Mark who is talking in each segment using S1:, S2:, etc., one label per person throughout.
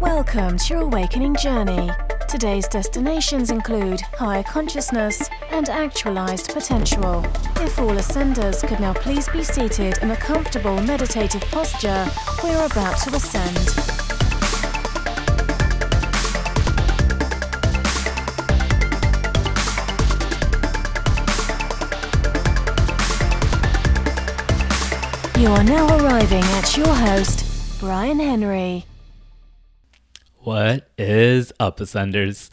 S1: Welcome to your awakening journey. Today's destinations include higher consciousness and actualized potential. If all ascenders could now please be seated in a comfortable meditative posture, we're about to ascend. You are now arriving at your host, Bryan Henry.
S2: What is up, Ascenders?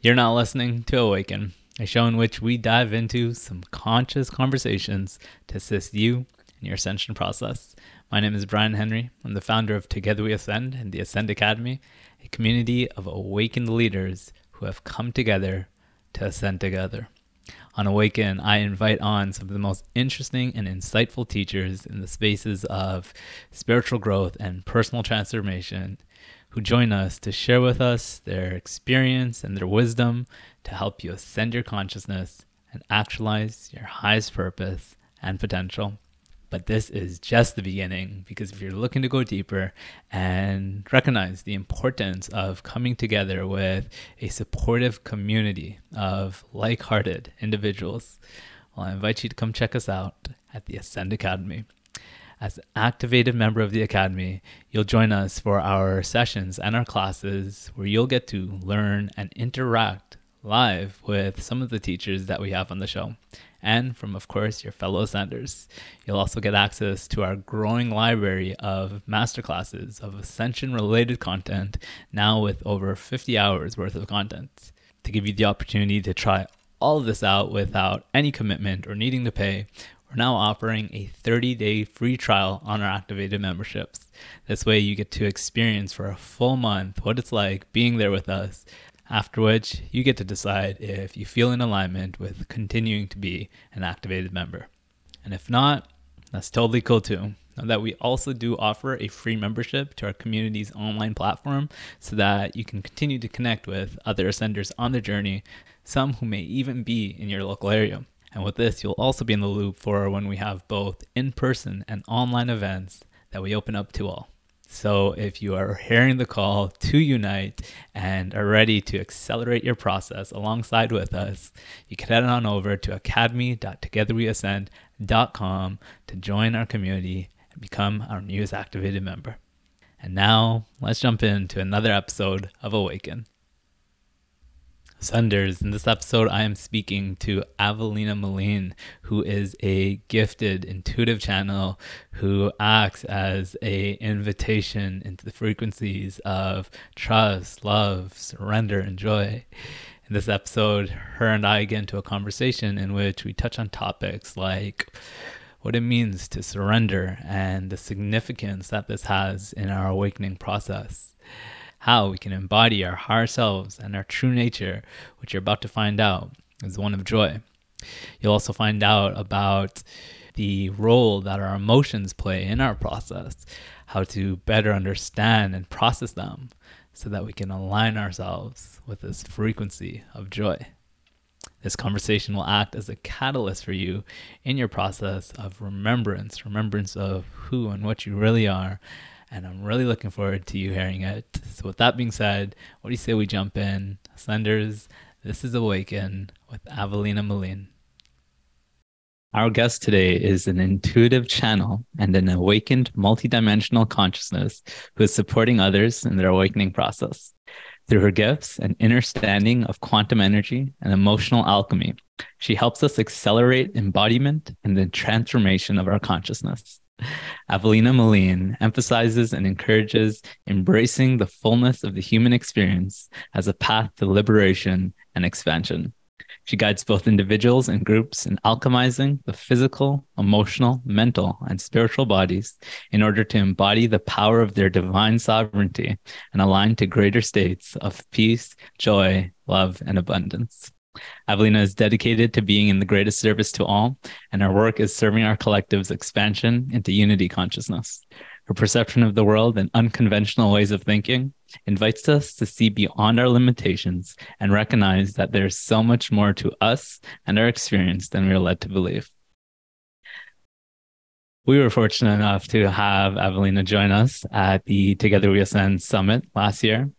S2: You're not listening to Awaken, a show in which we dive into some conscious conversations to assist you in your ascension process. My name is Bryan Henry. I'm the founder of Together We Ascend and the Ascend Academy, a community of awakened leaders who have come together to ascend together. On Awaken, I invite on some of the most interesting and insightful teachers in the spaces of spiritual growth and personal transformation who join us to share with us their experience and their wisdom to help you ascend your consciousness and actualize your highest purpose and potential. But this is just the beginning because if you're looking to go deeper and recognize the importance of coming together with a supportive community of like hearted individuals, well, I invite you to come check us out at the Ascend Academy. As an activated member of the Academy, you'll join us for our sessions and our classes where you'll get to learn and interact live with some of the teachers that we have on the show and from, of course, your fellow ascenders. You'll also get access to our growing library of masterclasses of ascension related content, now with over 50 hours worth of content. To give you the opportunity to try all of this out without any commitment or needing to pay, we're now offering a 30 day free trial on our activated memberships. This way, you get to experience for a full month what it's like being there with us after which you get to decide if you feel in alignment with continuing to be an activated member. And if not, that's totally cool too. Know that we also do offer a free membership to our community's online platform so that you can continue to connect with other ascenders on the journey, some who may even be in your local area. And with this, you'll also be in the loop for when we have both in person and online events that we open up to all. So, if you are hearing the call to unite and are ready to accelerate your process alongside with us, you can head on over to academy.togetherweascend.com to join our community and become our newest activated member. And now, let's jump into another episode of Awaken. Sunders. In this episode, I am speaking to Avalina Maline, who is a gifted intuitive channel who acts as a invitation into the frequencies of trust, love, surrender, and joy. In this episode, her and I get into a conversation in which we touch on topics like what it means to surrender and the significance that this has in our awakening process how we can embody our higher selves and our true nature, which you're about to find out is one of joy. You'll also find out about the role that our emotions play in our process, how to better understand and process them so that we can align ourselves with this frequency of joy. This conversation will act as a catalyst for you in your process of remembrance, remembrance of who and what you really are, and I'm really looking forward to you hearing it. So, with that being said, what do you say we jump in? Ascenders, this is Awaken with Avalina Maline. Our guest today is an intuitive channel and an awakened multidimensional consciousness who is supporting others in their awakening process. Through her gifts and understanding of quantum energy and emotional alchemy, she helps us accelerate embodiment and the transformation of our consciousness. Avalina Maline emphasizes and encourages embracing the fullness of the human experience as a path to liberation and expansion. She guides both individuals and groups in alchemizing the physical, emotional, mental, and spiritual bodies in order to embody the power of their divine sovereignty and align to greater states of peace, joy, love, and abundance. Avalina is dedicated to being in the greatest service to all, and her work is serving our collective's expansion into unity consciousness. Her perception of the world and unconventional ways of thinking invites us to see beyond our limitations and recognize that there's so much more to us and our experience than we are led to believe. we were fortunate enough to have Avalina join us at the Together We Ascend Summit last year.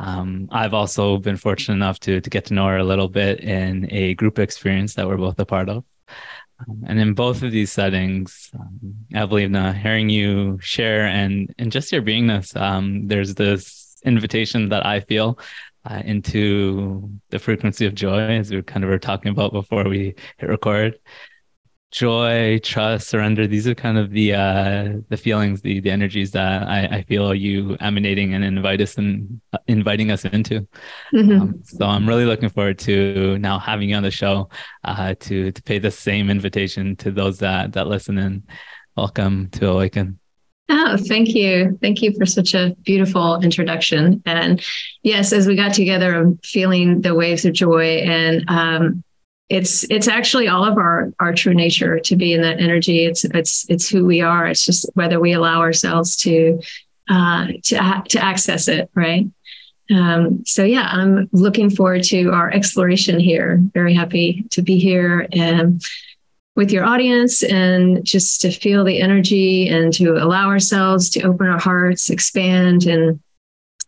S2: Um, I've also been fortunate enough to to get to know her a little bit in a group experience that we're both a part of. Um, and in both of these settings, um, Avalina, hearing you share and and just your beingness, um, there's this invitation that I feel uh, into the frequency of joy, as we kind of were talking about before we hit record joy, trust, surrender. These are kind of the uh, the feelings, the the energies that I, I feel you emanating and invite us and uh, inviting us into. Mm-hmm. Um, so I'm really looking forward to now having you on the show uh, to to pay the same invitation to those that that listen and welcome to Awaken.
S3: Oh, thank you. Thank you for such a beautiful introduction. And yes, as we got together, I'm feeling the waves of joy and um, it's it's actually all of our our true nature to be in that energy. It's it's it's who we are. It's just whether we allow ourselves to uh to to access it right? Um, so yeah i'm looking forward to our exploration here. Very happy to be here and with your audience and just to feel the energy and to allow ourselves to open our hearts expand in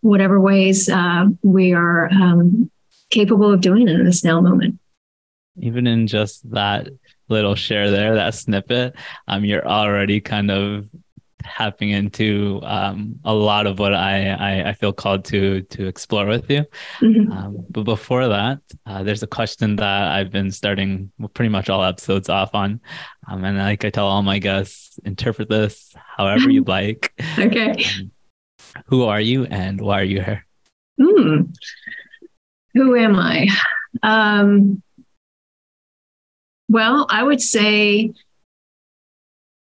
S3: whatever ways uh, we are um, capable of doing in this now moment
S2: even in just that little share there, that snippet, um, you're already kind of tapping into um, a lot of what I, I, I feel called to to explore with you. Mm-hmm. Um, but before that, uh, there's a question that I've been starting pretty much all episodes off on, um, and like I tell all my guests, interpret this however you like.
S3: okay.
S2: Um, who are you, and why are you here?
S3: Hmm. Who am I? Um, well, I would say,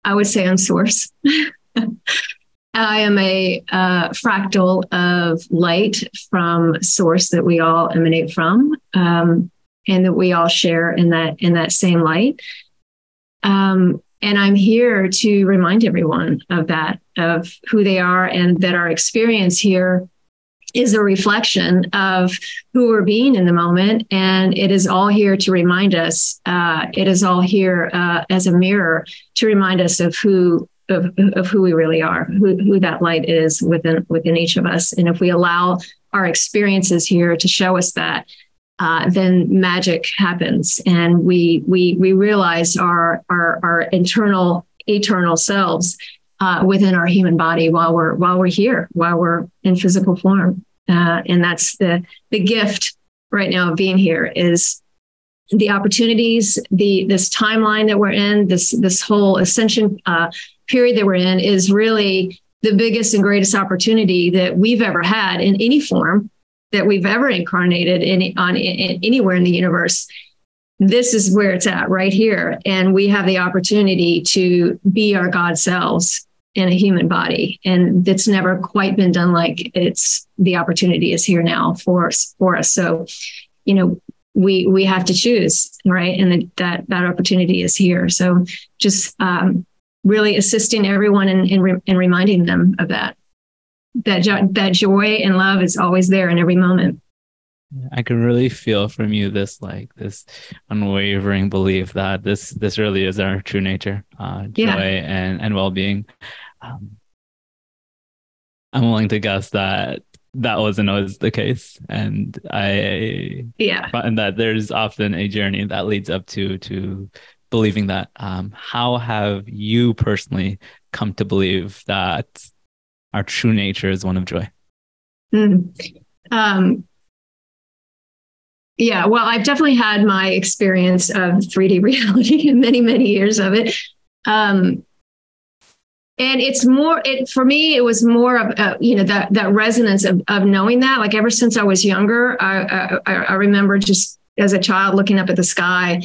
S3: I would say I'm source. I am a uh, fractal of light from source that we all emanate from, um, and that we all share in that in that same light. Um, and I'm here to remind everyone of that, of who they are, and that our experience here is a reflection of who we're being in the moment. And it is all here to remind us, uh, it is all here uh, as a mirror to remind us of who. Of, of who we really are, who, who that light is within within each of us, and if we allow our experiences here to show us that, uh, then magic happens, and we we we realize our our our internal eternal selves uh, within our human body while we're while we're here, while we're in physical form. Uh, and that's the the gift right now of being here is the opportunities, the this timeline that we're in, this this whole ascension uh, period that we're in is really the biggest and greatest opportunity that we've ever had in any form that we've ever incarnated in on in, anywhere in the universe. This is where it's at right here. And we have the opportunity to be our god selves in a human body. And it's never quite been done like it's the opportunity is here now for us for us. So you know we we have to choose right? And that that opportunity is here. So just um, really assisting everyone and in, in, in, reminding them of that. That jo- that joy and love is always there in every moment.
S2: I can really feel from you this like this unwavering belief that this this really is our true nature, uh, joy yeah. and and well being. Um, I'm willing to guess that that wasn't always the case, and I
S3: yeah
S2: find that there's often a journey that leads up to to believing that. Um, how have you personally come to believe that our true nature is one of joy?
S3: Mm. Um, yeah, well, I've definitely had my experience of 3D reality and many, many years of it. Um, and it's more it for me it was more of uh, you know that that resonance of, of knowing that. Like ever since i was younger I, I, I remember just as a child looking up at the sky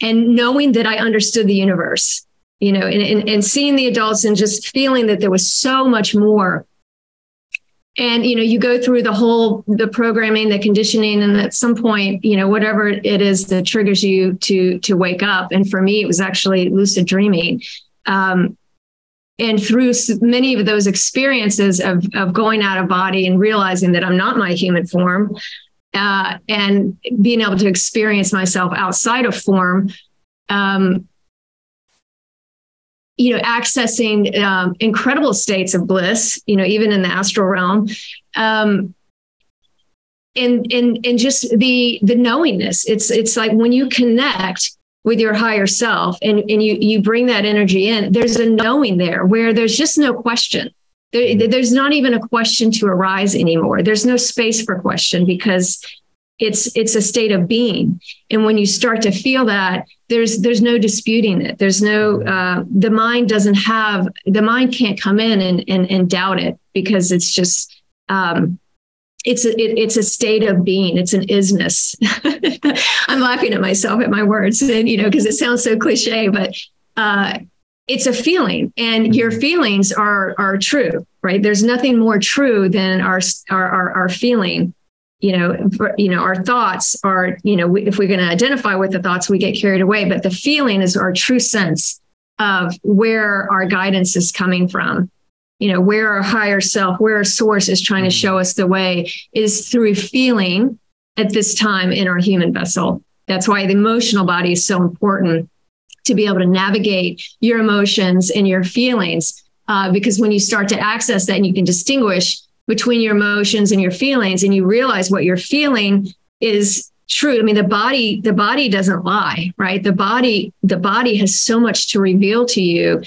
S3: and knowing that i understood the universe you know and, and, and seeing the adults and just feeling that there was so much more. And you know you go through the whole the programming the conditioning and at some point you know whatever it is that triggers you to to wake up. And for me it was actually lucid dreaming. Um, and through many of those experiences of, of going out of body and realizing that i'm not my human form uh, and being able to experience myself outside of form um, you know, accessing um, incredible states of bliss, you know, even in the astral realm. Um, and and and just the the knowingness. It's it's like when you connect with your higher self and, and you you bring that energy in, there's a knowing there where there's just no question. There, mm-hmm. there's not even a question to arise anymore. There's no space for question because it's it's a state of being and when you start to feel that there's there's no disputing it there's no mm-hmm. uh, the mind doesn't have the mind can't come in and and, and doubt it because it's just um, it's a, it, it's a state of being. It's an isness. I'm laughing at myself at my words, and you know, because it sounds so cliche, but uh, it's a feeling, and your mm-hmm. feelings are are true, right? There's nothing more true than our our our, our feeling. You know, for, you know, our thoughts are, you know, if we're going to identify with the thoughts, we get carried away. But the feeling is our true sense of where our guidance is coming from you know where our higher self where our source is trying to mm-hmm. show us the way is through feeling at this time in our human vessel. That's why the emotional body is so important to be able to navigate your emotions and your feelings uh, because when you start to access that and you can distinguish between your emotions and your feelings and you realize what you're feeling is true i mean the body the body doesn't lie right? The body the body has so much to reveal to you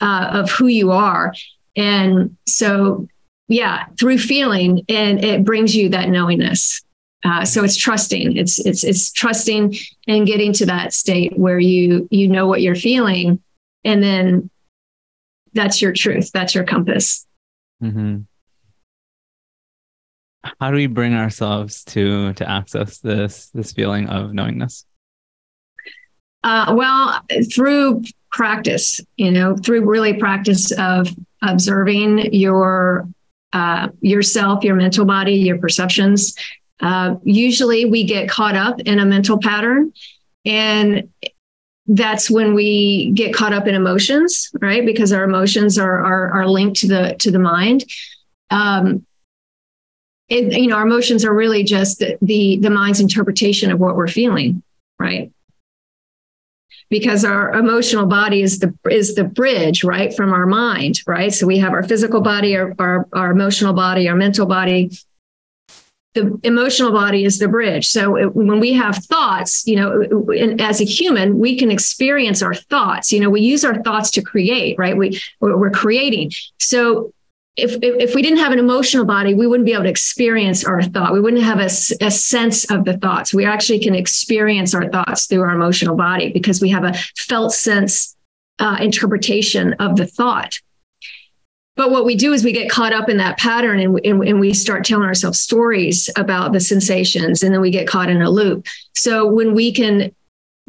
S3: uh, of who you are and so, yeah, through feeling, and it brings you that knowingness. Uh, so it's trusting. It's it's it's trusting and getting to that state where you you know what you're feeling, and then that's your truth. That's your compass.
S2: Mm-hmm. How do we bring ourselves to to access this this feeling of knowingness?
S3: Uh, well, through practice, you know, through really practice of observing your uh, yourself, your mental body, your perceptions. Uh, usually, we get caught up in a mental pattern, and that's when we get caught up in emotions, right? Because our emotions are are, are linked to the to the mind. Um, it, you know, our emotions are really just the, the the mind's interpretation of what we're feeling, right? Because our emotional body is the is the bridge right from our mind right? So we have our physical body our, our, our emotional body our mental body. The emotional body is the bridge. So it, when we have thoughts you know as a human we can experience our thoughts. You know we use our thoughts to create right? We we're creating. So if, if, if we didn't have an emotional body, we wouldn't be able to experience our thought. We wouldn't have a, a sense of the thoughts. We actually can experience our thoughts through our emotional body because we have a felt sense uh, interpretation of the thought. But what we do is we get caught up in that pattern and, and, and, we start telling ourselves stories about the sensations, and then we get caught in a loop. So when we can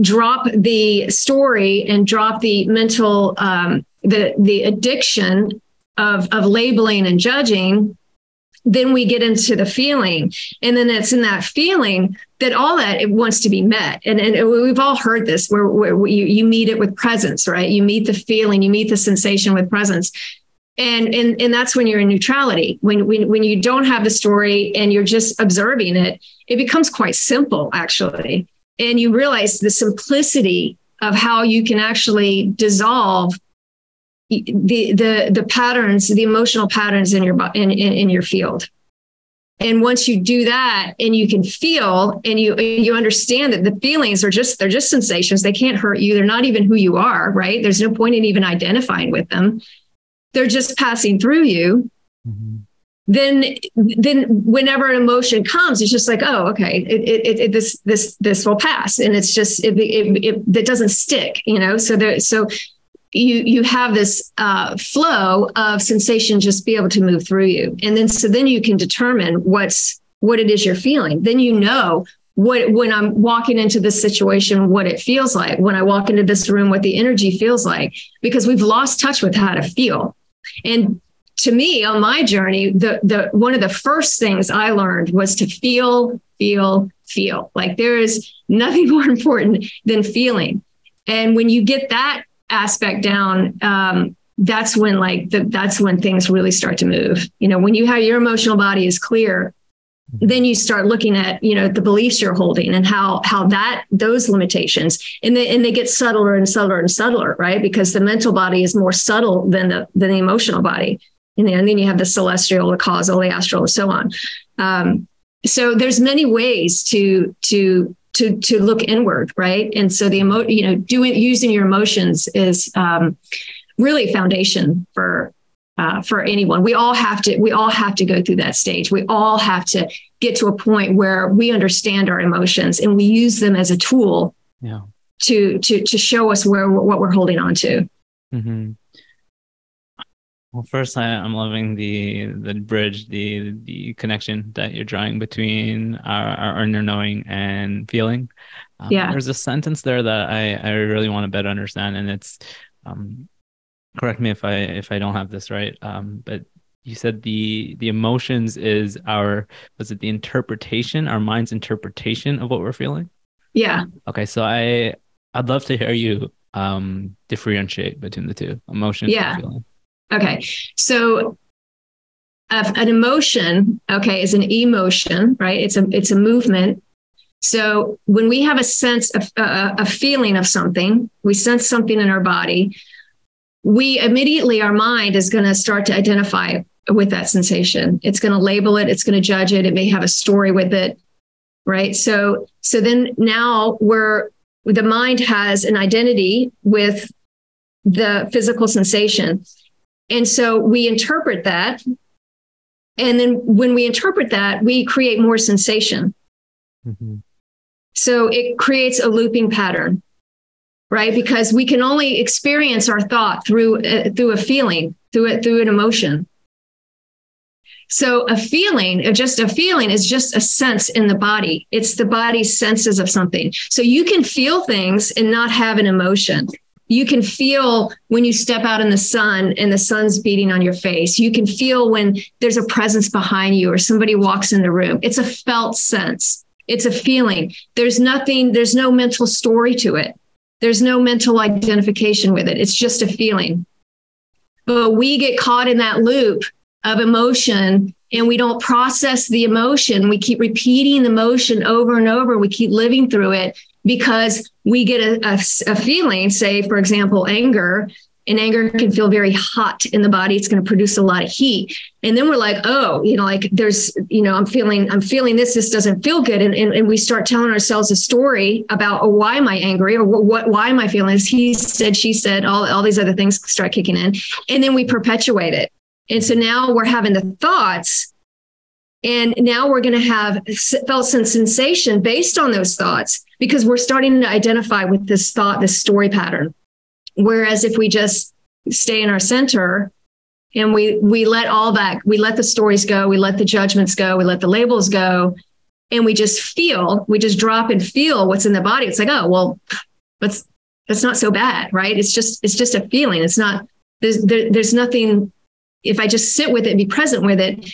S3: drop the story and drop the mental, um, the the addiction of of labeling and judging then we get into the feeling. And then it's in that feeling that all that it wants to be met. And, and we've all heard this where, where you, you meet it with presence right? You meet the feeling you meet the sensation with presence. And and and that's when you're in neutrality. When when when you don't have the story and you're just observing it it becomes quite simple actually. And you realize the simplicity of how you can actually dissolve the the the patterns, the emotional patterns in your in, in, in your field. And once you do that and you can feel and you you understand that the feelings are just they're just sensations. They can't hurt you. They're not even who you are, right? There's no point in even identifying with them. They're just passing through you. Mm-hmm. Then then whenever an emotion comes, it's just like, oh, okay, it, it, it, this this this will pass. And it's just it, it, it, it doesn't stick, you know. So there so you you have this uh, flow of sensation just be able to move through you. And then so then you can determine what's what it is you're feeling. Then you know what when i'm walking into this situation what it feels like. When i walk into this room what the energy feels like. Because we've lost touch with how to feel. And to me on my journey the the one of the first things i learned was to feel feel feel. Like there is nothing more important than feeling. And when you get that aspect down, um, that's when like the, that's when things really start to move. You know, when you have your emotional body is clear, then you start looking at you know the beliefs you're holding and how how that those limitations and they and they get subtler and subtler and subtler right? Because the mental body is more subtle than the than the emotional body. And then, you have the celestial the causal the astral and so on. Um, so there's many ways to to to to look inward right and so the emo you know doing using your emotions is um, really foundation for uh, for anyone. We all have to we all have to go through that stage. We all have to get to a point where we understand our emotions and we use them as a tool
S2: yeah.
S3: to to to show us where what we're holding on to.
S2: Mm-hmm. Well, first, I, am loving the the bridge, the the connection that you're drawing between our, our inner knowing and feeling. Um,
S3: yeah,
S2: there's a sentence there that I I really want to better understand, and it's um, correct me if I if I don't have this right. Um, but you said the the emotions is our was it the interpretation, our mind's interpretation of what we're feeling?
S3: Yeah.
S2: Okay, so I I'd love to hear you um differentiate between the two emotion
S3: yeah. Okay, so an emotion, okay, is an emotion, right? It's a it's a movement. So when we have a sense of uh, a feeling of something, we sense something in our body we immediately, our mind is going to start to identify with that sensation. It's going to label it, it's going to judge it, it may have a story with it. Right. So, so then now we're, the mind has an identity with the physical sensation. And so we interpret that. And then when we interpret that, we create more sensation. Mm-hmm. So it creates a looping pattern right? Because we can only experience our thought through uh, through a feeling, through it through an emotion. So a feeling, uh, just a feeling, is just a sense in the body. It's the body's senses of something. So you can feel things and not have an emotion. You can feel when you step out in the sun and the sun's beating on your face. You can feel when there's a presence behind you or somebody walks in the room. It's a felt sense. It's a feeling. There's nothing, there's no mental story to it. There's no mental identification with it. It's just a feeling. But we get caught in that loop of emotion and we don't process the emotion. We keep repeating the emotion over and over. We keep living through it because we get a, a, a feeling, say, for example, anger, and anger can feel very hot in the body. It's going to produce a lot of heat. And then we're like oh you know like there's you know i'm feeling i'm feeling this this doesn't feel good. And, and, and we start telling ourselves a story about oh, why am i angry? Or what why am i feeling this? He said she said all, all these other things start kicking in. And then we perpetuate it. And so now we're having the thoughts and now we're going to have felt some sensation based on those thoughts because we're starting to identify with this thought this story pattern Whereas if we just stay in our center and we we let all that we let the stories go, we let the judgments go, we let the labels go, and we just feel, we just drop and feel what's in the body. It's like, oh well, that's that's not so bad, right? It's just it's just a feeling. It's not there's there, there's nothing. If I just sit with it, be present with it,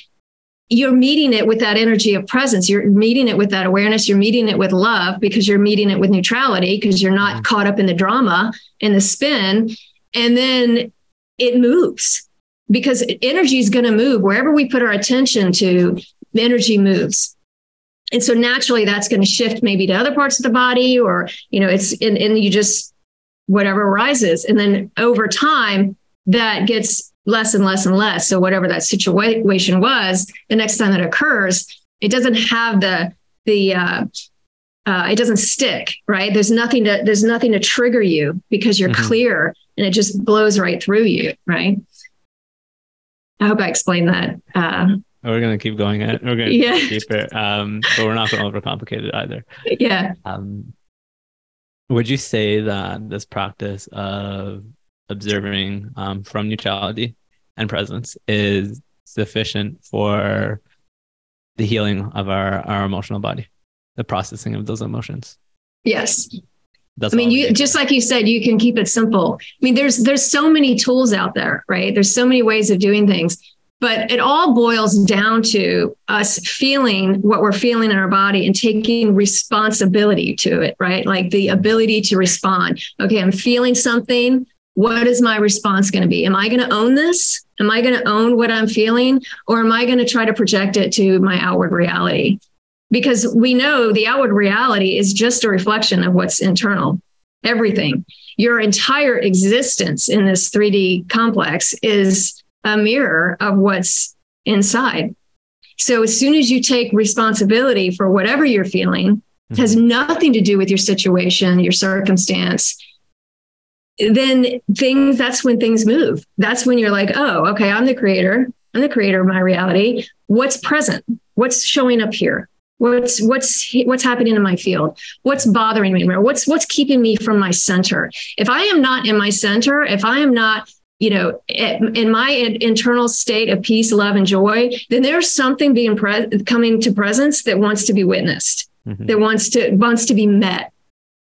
S3: you're meeting it with that energy of presence. You're meeting it with that awareness. You're meeting it with love because you're meeting it with neutrality because you're not mm-hmm. caught up in the drama and the spin. And then it moves because energy is going to move wherever we put our attention to, energy moves. And so naturally that's going to shift maybe to other parts of the body or, you know, it's, and, and you just, whatever arises. And then over time, that gets less and less and less. So whatever that situation was, the next time that occurs, it doesn't have the the uh, uh, it doesn't stick, right? There's nothing to there's nothing to trigger you because you're mm-hmm. clear and it just blows right through you, right? I hope I explained that. Uh,
S2: we're gonna keep going it. We're gonna yeah. keep it, um, but we're not gonna overcomplicate it either.
S3: Yeah.
S2: Um, would you say that this practice of observing um, from neutrality and presence is sufficient for the healing of our, our emotional body, the processing of those emotions.
S3: Yes. That's I mean, you just like you said, you can keep it simple. I mean, there's there's so many tools out there, right? There's so many ways of doing things, but it all boils down to us feeling what we're feeling in our body and taking responsibility to it, right? Like the ability to respond. Okay, I'm feeling something what is my response going to be? Am I going to own this? Am I going to own what I'm feeling or am I going to try to project it to my outward reality? Because we know the outward reality is just a reflection of what's internal, everything. Your entire existence in this 3D complex is a mirror of what's inside. So as soon as you take responsibility for whatever you're feeling, mm-hmm. has nothing to do with your situation, your circumstance, then things that's when things move. That's when you're like, oh, okay, I'm the creator. I'm the creator of my reality. What's present? What's showing up here? What's what's what's happening in my field? What's bothering me? What's what's keeping me from my center? If I am not in my center, if I am not you know, in my internal state of peace, love, and joy, then there's something being pre- coming to presence that wants to be witnessed, mm-hmm. that wants to wants to be met,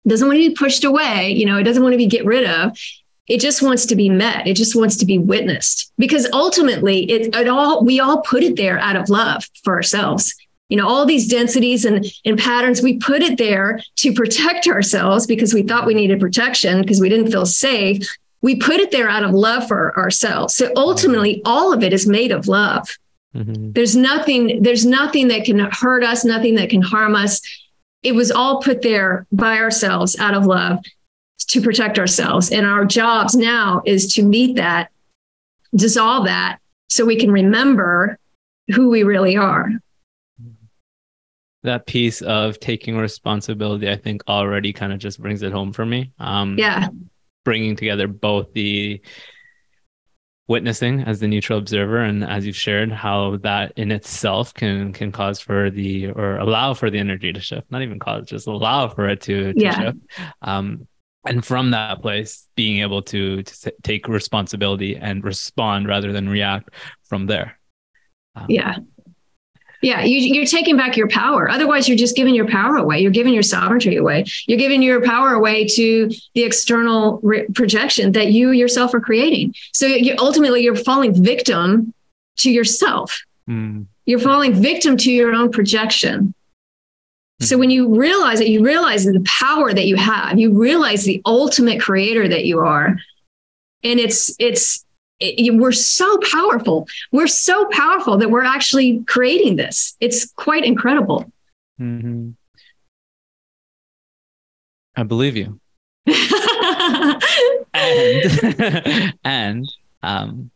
S3: doesn't want to be pushed away. You know, it doesn't want to be get rid of. It just wants to be met. It just wants to be witnessed because ultimately, it, it all we all put it there out of love for ourselves you know all these densities and, and patterns we put it there to protect ourselves because we thought we needed protection because we didn't feel safe we put it there out of love for ourselves. So ultimately, all of it is made of love. Mm-hmm. There's nothing, there's nothing that can hurt us, nothing that can harm us. It was all put there by ourselves out of love to protect ourselves. And our jobs now is to meet that, dissolve that, so we can remember who we really are.
S2: That piece of taking responsibility, I think, already kind of just brings it home for me.
S3: Um, yeah
S2: bringing together both the witnessing as the neutral observer and as you've shared how that in itself can can cause for the or allow for the energy to shift. Not even cause just allow for it to, to yeah. shift. Um, and from that place being able to to take responsibility and respond rather than react from there.
S3: Um, yeah yeah, you, are taking back your power. Otherwise, you're just giving your power away. You're giving your sovereignty away. You're giving your power away to the external re- projection that you yourself are creating. So you, ultimately, you're falling victim to yourself. Mm. You're falling victim to your own projection. So when you realize that, you realize the power that you have. You realize the ultimate creator that you are, and it's it's it, we're so powerful. We're so powerful that we're actually creating this. It's quite incredible. Mm-hmm.
S2: I believe you. and and um,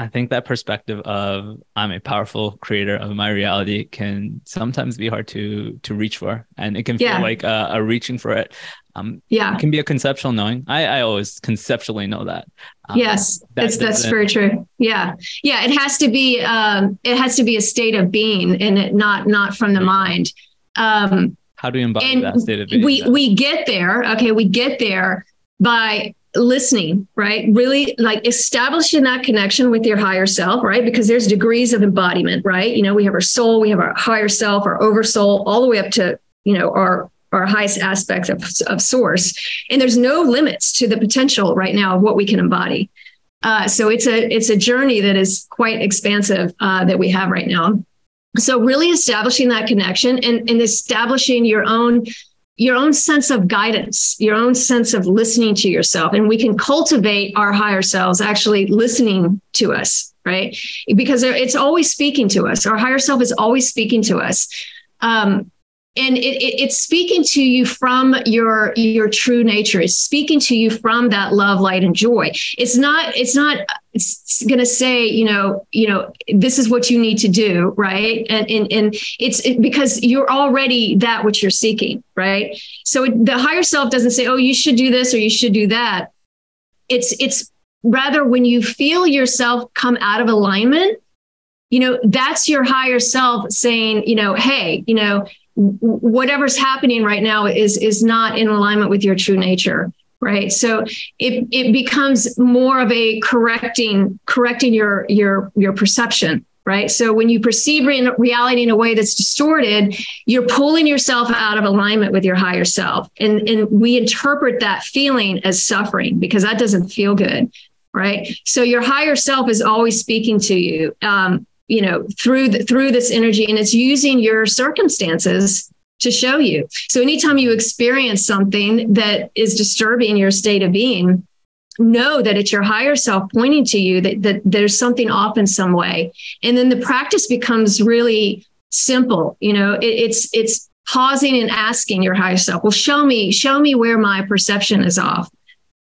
S2: I think that perspective of I'm a powerful creator of my reality can sometimes be hard to to reach for, and it can feel yeah. like a, a, reaching for it. Um, yeah, it can be a conceptual knowing. I, I always conceptually know that.
S3: Um, yes, that that's that's very true. Yeah, yeah. It has to be um, it has to be a state of being, and it not not from the mind. Um,
S2: How do you embody that state of being?
S3: We we get there. Okay, we get there by listening, right? Really like establishing that connection with your higher self, right? Because there's degrees of embodiment, right? You know, we have our soul, we have our higher self, our oversoul, all the way up to, you know, our our highest aspects of, of source. And there's no limits to the potential right now of what we can embody. Uh, so it's a it's a journey that is quite expansive uh, that we have right now. So really establishing that connection and, and establishing your own your own sense of guidance, your own sense of listening to yourself. And we can cultivate our higher selves actually listening to us, right? Because it's always speaking to us. Our higher self is always speaking to us. Um, and it, it, it's speaking to you from your your true nature. It's speaking to you from that love light and joy. It's not it's not it's going to say you know you know this is what you need to do right? And and, and it's it, because you're already that which you're seeking right? So the higher self doesn't say oh you should do this or you should do that. It's it's rather when you feel yourself come out of alignment you know that's your higher self saying you know hey you know whatever's happening right now is is not in alignment with your true nature right? So it it becomes more of a correcting correcting your your your perception right? So when you perceive re- reality in a way that's distorted you're pulling yourself out of alignment with your higher self. And and we interpret that feeling as suffering because that doesn't feel good right? So your higher self is always speaking to you. Um, you know through the, through this energy and it's using your circumstances to show you. So anytime you experience something that is disturbing your state of being know that it's your higher self pointing to you that, that there's something off in some way. And then the practice becomes really simple you know it, it's it's pausing and asking your higher self well show me show me where my perception is off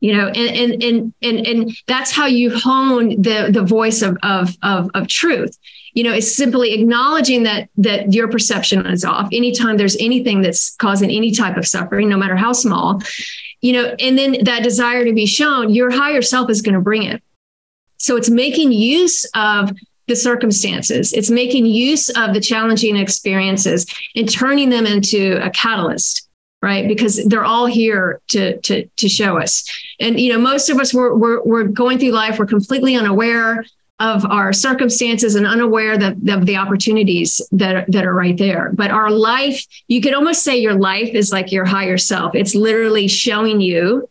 S3: you know and and and and, and that's how you hone the the voice of, of of of truth. You know it's simply acknowledging that that your perception is off anytime there's anything that's causing any type of suffering no matter how small you know and then that desire to be shown your higher self is going to bring it. So it's making use of the circumstances. It's making use of the challenging experiences and turning them into a catalyst right because they're all here to to to show us and you know most of us we're we're, we're going through life we're completely unaware of our circumstances and unaware that, of the opportunities that, that are right there. But our life, you could almost say your life is like your higher self. It's literally showing you,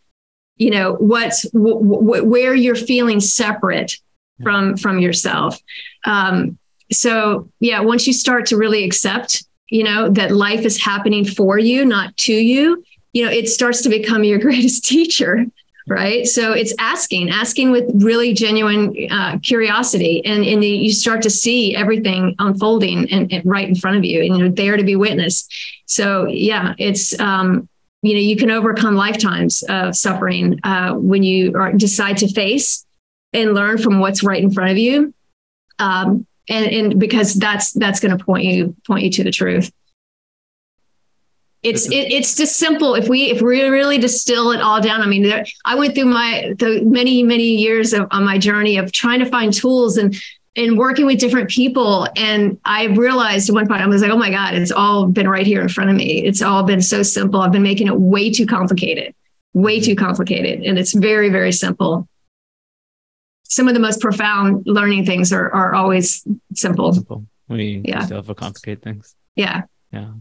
S3: you know, what's w- w- where you're feeling separate from from yourself. Um, so yeah, once you start to really accept, you know, that life is happening for you, not to you, you know, it starts to become your greatest teacher right? So it's asking asking with really genuine uh, curiosity. And, and you start to see everything unfolding and, and, right in front of you and you're there to be witnessed. So yeah it's um, you know you can overcome lifetimes of suffering uh, when you are, decide to face and learn from what's right in front of you. Um, and, and because that's that's going to point you point you to the truth. It's it, it's just simple. If we if we really distill it all down i mean there, i went through my the many many years of on my journey of trying to find tools and and working with different people. And i realized at one point i was like oh my god it's all been right here in front of me. It's all been so simple. I've been making it way too complicated way too complicated. And it's very very simple some of the most profound learning things are are always simple simple
S2: we yeah. still complicate things
S3: yeah
S2: yeah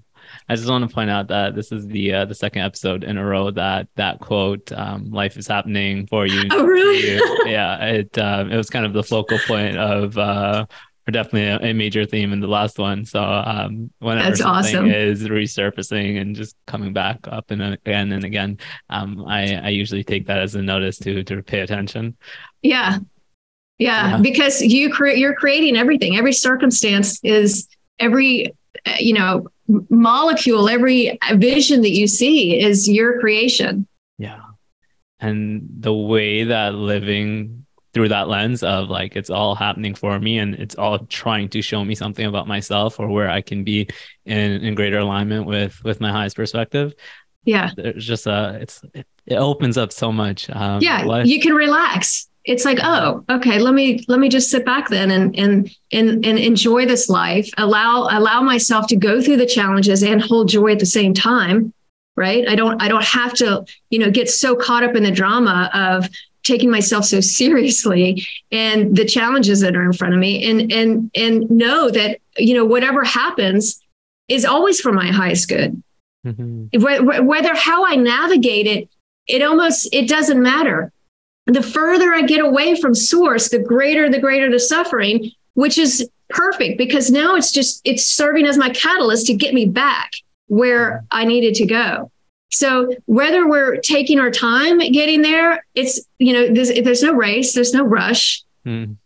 S2: I just want to point out that this is the uh, the second episode in a row that that quote um, "Life is happening for you."
S3: Oh, really?
S2: yeah, it um, it was kind of the focal point of. Uh, or definitely a, a, major theme in the last one. So um, whenever That's something awesome. is resurfacing and just coming back up and again and again, um, I, I usually take that as a notice to to pay attention.
S3: Yeah, yeah, yeah. because you create you're creating everything. Every circumstance is every you know molecule, every vision that you see is your creation.
S2: Yeah. And the way that living through that lens of like it's all happening for me and it's all trying to show me something about myself or where I can be in, in greater alignment with with my highest perspective.
S3: Yeah.
S2: There's just a it's it, it opens up so much.
S3: Um, yeah, life. you can relax it's like oh okay let me let me just sit back then and and and and enjoy this life. Allow allow myself to go through the challenges and hold joy at the same time right? I don't i don't have to you know get so caught up in the drama of taking myself so seriously and the challenges that are in front of me and and and know that you know whatever happens is always for my highest good. Mm-hmm. whether how i navigate it it almost it doesn't matter the further I get away from source, the greater the greater the suffering, which is perfect because now it's just it's serving as my catalyst to get me back where I needed to go. So whether we're taking our time getting there, it's you know there's, there's no race, there's no rush. Mm.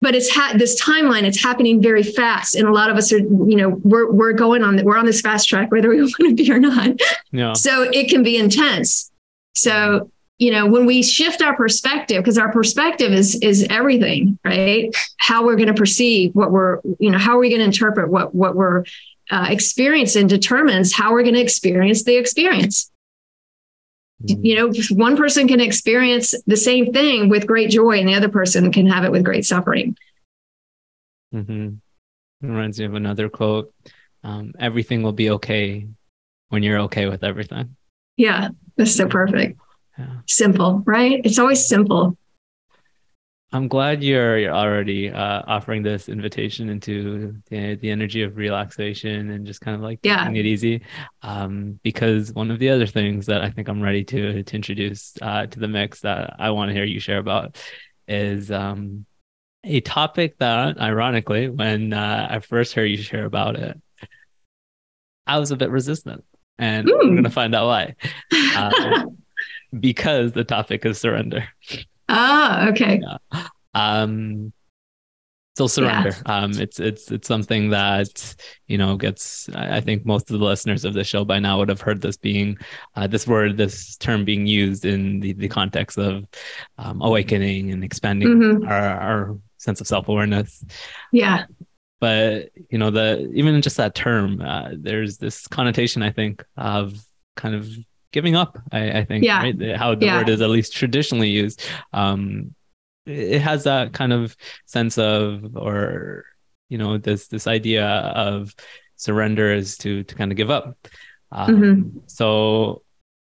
S3: But it's ha- this timeline. It's happening very fast, and a lot of us are, you know, we're we're going on. We're on this fast track, whether we want to be or not. Yeah. So it can be intense. So you know when we shift our perspective because our perspective is is everything right? How we're going to perceive what we're you know how are we going to interpret what what we're uh, experiencing determines how we're going to experience the experience. Mm-hmm. you know one person can experience the same thing with great joy and the other person can have it with great suffering.
S2: Mm-hmm. reminds me of another quote um, everything will be okay when you're okay with everything.
S3: Yeah that's so perfect yeah. Simple, right? It's always simple.
S2: I'm glad you're, you're already uh, offering this invitation into the, the energy of relaxation and just kind of like yeah. taking it easy. Um, because one of the other things that I think I'm ready to to introduce uh, to the mix that I want to hear you share about is um, a topic that, ironically, when uh, I first heard you share about it, I was a bit resistant, and mm. we're gonna find out why. Uh, because the topic is surrender.
S3: Oh, okay.
S2: Yeah. Um, so surrender. Yeah. Um, it's it's it's something that you know gets. I think most of the listeners of the show by now would have heard this being uh, this word, this term being used in the, the context of um, awakening and expanding mm-hmm. our, our sense of self awareness.
S3: Yeah.
S2: But you know the even just that term, uh, there's this connotation I think of kind of giving up. I, I think
S3: yeah.
S2: right? how the yeah. word is at least traditionally used. Um, it has that kind of sense of or you know this this idea of surrender is to to kind of give up um, mm-hmm. so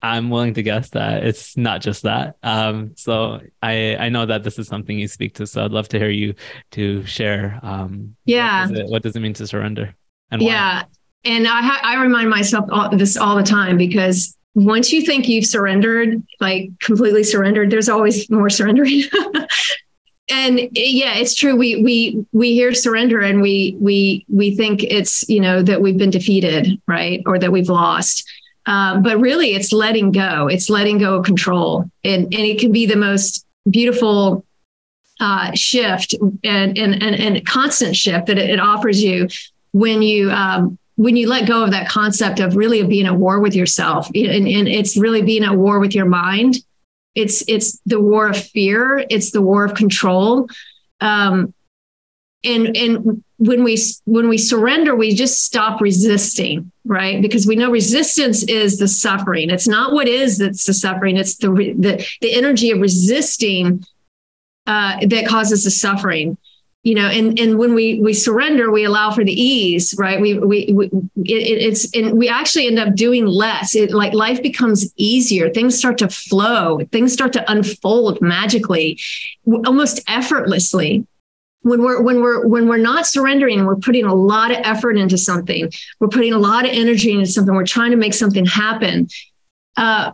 S2: i'm willing to guess that it's not just that um, so i i know that this is something you speak to so i'd love to hear you to share um,
S3: yeah
S2: what does, it, what does it mean to surrender
S3: and yeah and i ha- i remind myself all, this all the time because once you think you've surrendered, like completely surrendered, there's always more surrendering. and yeah, it's true. We we we hear surrender and we we we think it's you know that we've been defeated, right, or that we've lost. Uh, but really, it's letting go. It's letting go of control, and and it can be the most beautiful uh, shift and, and and and constant shift that it, it offers you when you um, when you let go of that concept of really being at war with yourself and, and it's really being at war with your mind. It's it's the war of fear. It's the war of control. Um, and and when we when we surrender we just stop resisting right? Because we know resistance is the suffering. It's not what is that's the suffering. It's the the, the energy of resisting uh, that causes the suffering you know and and when we we surrender we allow for the ease right? We we, we it, it's and we actually end up doing less. It like life becomes easier. Things start to flow. Things start to unfold magically almost effortlessly. When we're when we're when we're not surrendering we're putting a lot of effort into something. We're putting a lot of energy into something. We're trying to make something happen. Uh,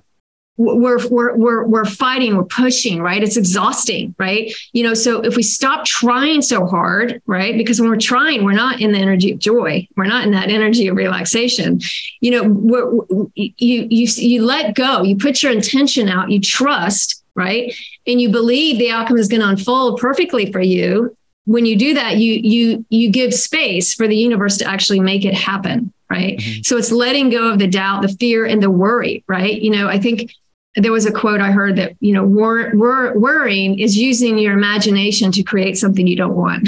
S3: we're we're we're we're fighting, we're pushing, right? It's exhausting, right? You know, so if we stop trying so hard, right? Because when we're trying, we're not in the energy of joy, we're not in that energy of relaxation. You know, we're, you you you let go, you put your intention out, you trust, right? And you believe the outcome is going to unfold perfectly for you. When you do that, you you you give space for the universe to actually make it happen, right? Mm-hmm. So it's letting go of the doubt, the fear, and the worry, right? You know, I think there was a quote I heard that you know wor- wor- worrying is using your imagination to create something you don't want,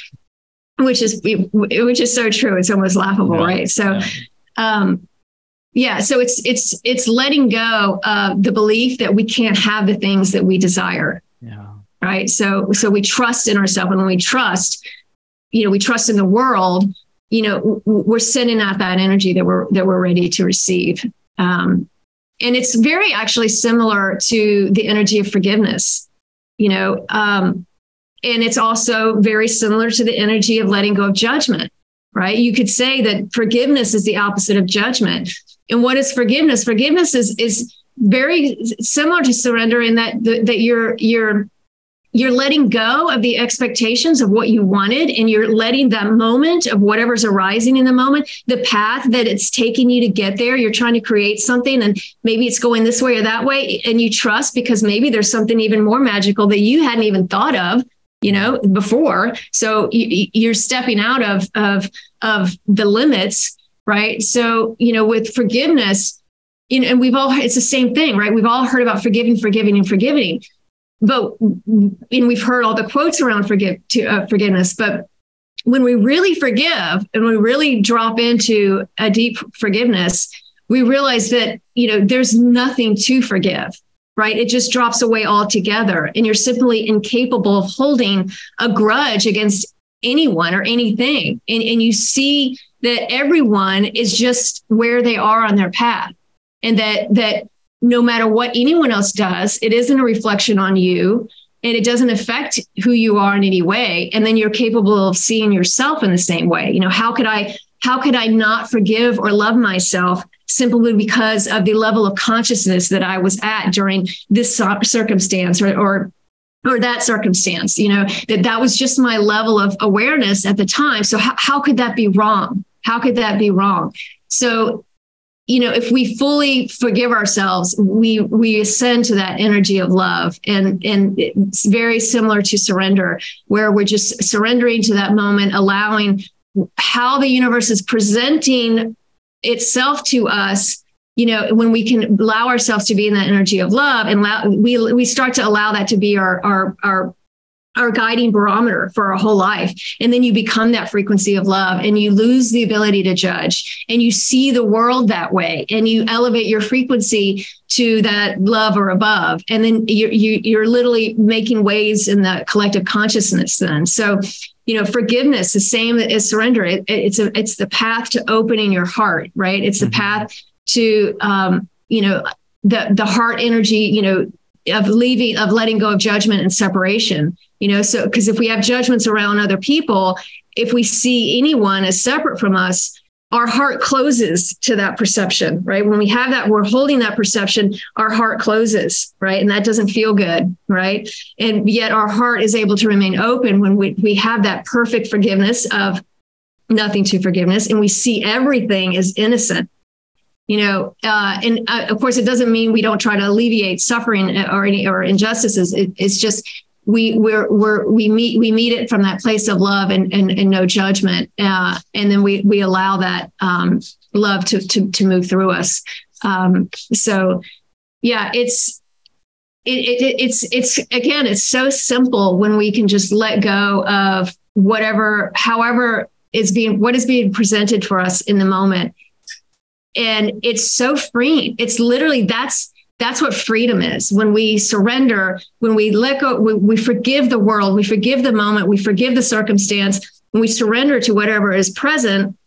S3: which is which is so true. It's almost laughable, yeah. right? So, yeah. Um, yeah. So it's it's it's letting go of the belief that we can't have the things that we desire.
S2: Yeah.
S3: Right. So so we trust in ourselves, and when we trust, you know, we trust in the world. You know, we're sending out that energy that we're that we're ready to receive. Um, and it's very actually similar to the energy of forgiveness you know um, and it's also very similar to the energy of letting go of judgment right? You could say that forgiveness is the opposite of judgment. And what is forgiveness? Forgiveness is is very similar to surrender in that that you're you're you're letting go of the expectations of what you wanted and you're letting that moment of whatever's arising in the moment the path that it's taking you to get there you're trying to create something and maybe it's going this way or that way and you trust because maybe there's something even more magical that you hadn't even thought of you know before. So you're stepping out of of of the limits right? So you know with forgiveness you know, and we've all it's the same thing right? We've all heard about forgiving forgiving and forgiving but and we've heard all the quotes around forgive to uh, forgiveness but when we really forgive and we really drop into a deep forgiveness we realize that you know there's nothing to forgive right? It just drops away altogether and you're simply incapable of holding a grudge against anyone or anything and, and you see that everyone is just where they are on their path and that that no matter what anyone else does, it isn't a reflection on you and it doesn't affect who you are in any way. And then you're capable of seeing yourself in the same way. You know, how could I, how could I not forgive or love myself simply because of the level of consciousness that I was at during this circumstance or, or or that circumstance you know that that was just my level of awareness at the time so how, how could that be wrong how could that be wrong so you know if we fully forgive ourselves we we ascend to that energy of love and and it's very similar to surrender where we're just surrendering to that moment allowing how the universe is presenting itself to us you know when we can allow ourselves to be in that energy of love and allow, we we start to allow that to be our our our our guiding barometer for our whole life. And then you become that frequency of love and you lose the ability to judge and you see the world that way and you elevate your frequency to that love or above. And then you, you, you're literally making waves in the collective consciousness then. So, you know, forgiveness, the same as surrender. It, it's a, it's the path to opening your heart, right? It's the mm-hmm. path to, um, you know, the, the heart energy, you know, of leaving, of letting go of judgment and separation you know? So because if we have judgments around other people if we see anyone as separate from us our heart closes to that perception right? When we have that we're holding that perception our heart closes right? And that doesn't feel good right? And yet our heart is able to remain open when we, we have that perfect forgiveness of nothing to forgiveness and we see everything as innocent you know uh, and uh, of course it doesn't mean we don't try to alleviate suffering or any or injustices. It, it's just we we're, we're we meet we meet it from that place of love and and, and no judgment uh, and then we we allow that um, love to to to move through us. Um, so yeah it's it, it, it's it's again it's so simple when we can just let go of whatever however is being what is being presented for us in the moment and it's so freeing it's literally that's that's what freedom is. When we surrender, when we let go, we, we forgive the world, we forgive the moment, we forgive the circumstance, when we surrender to whatever is present,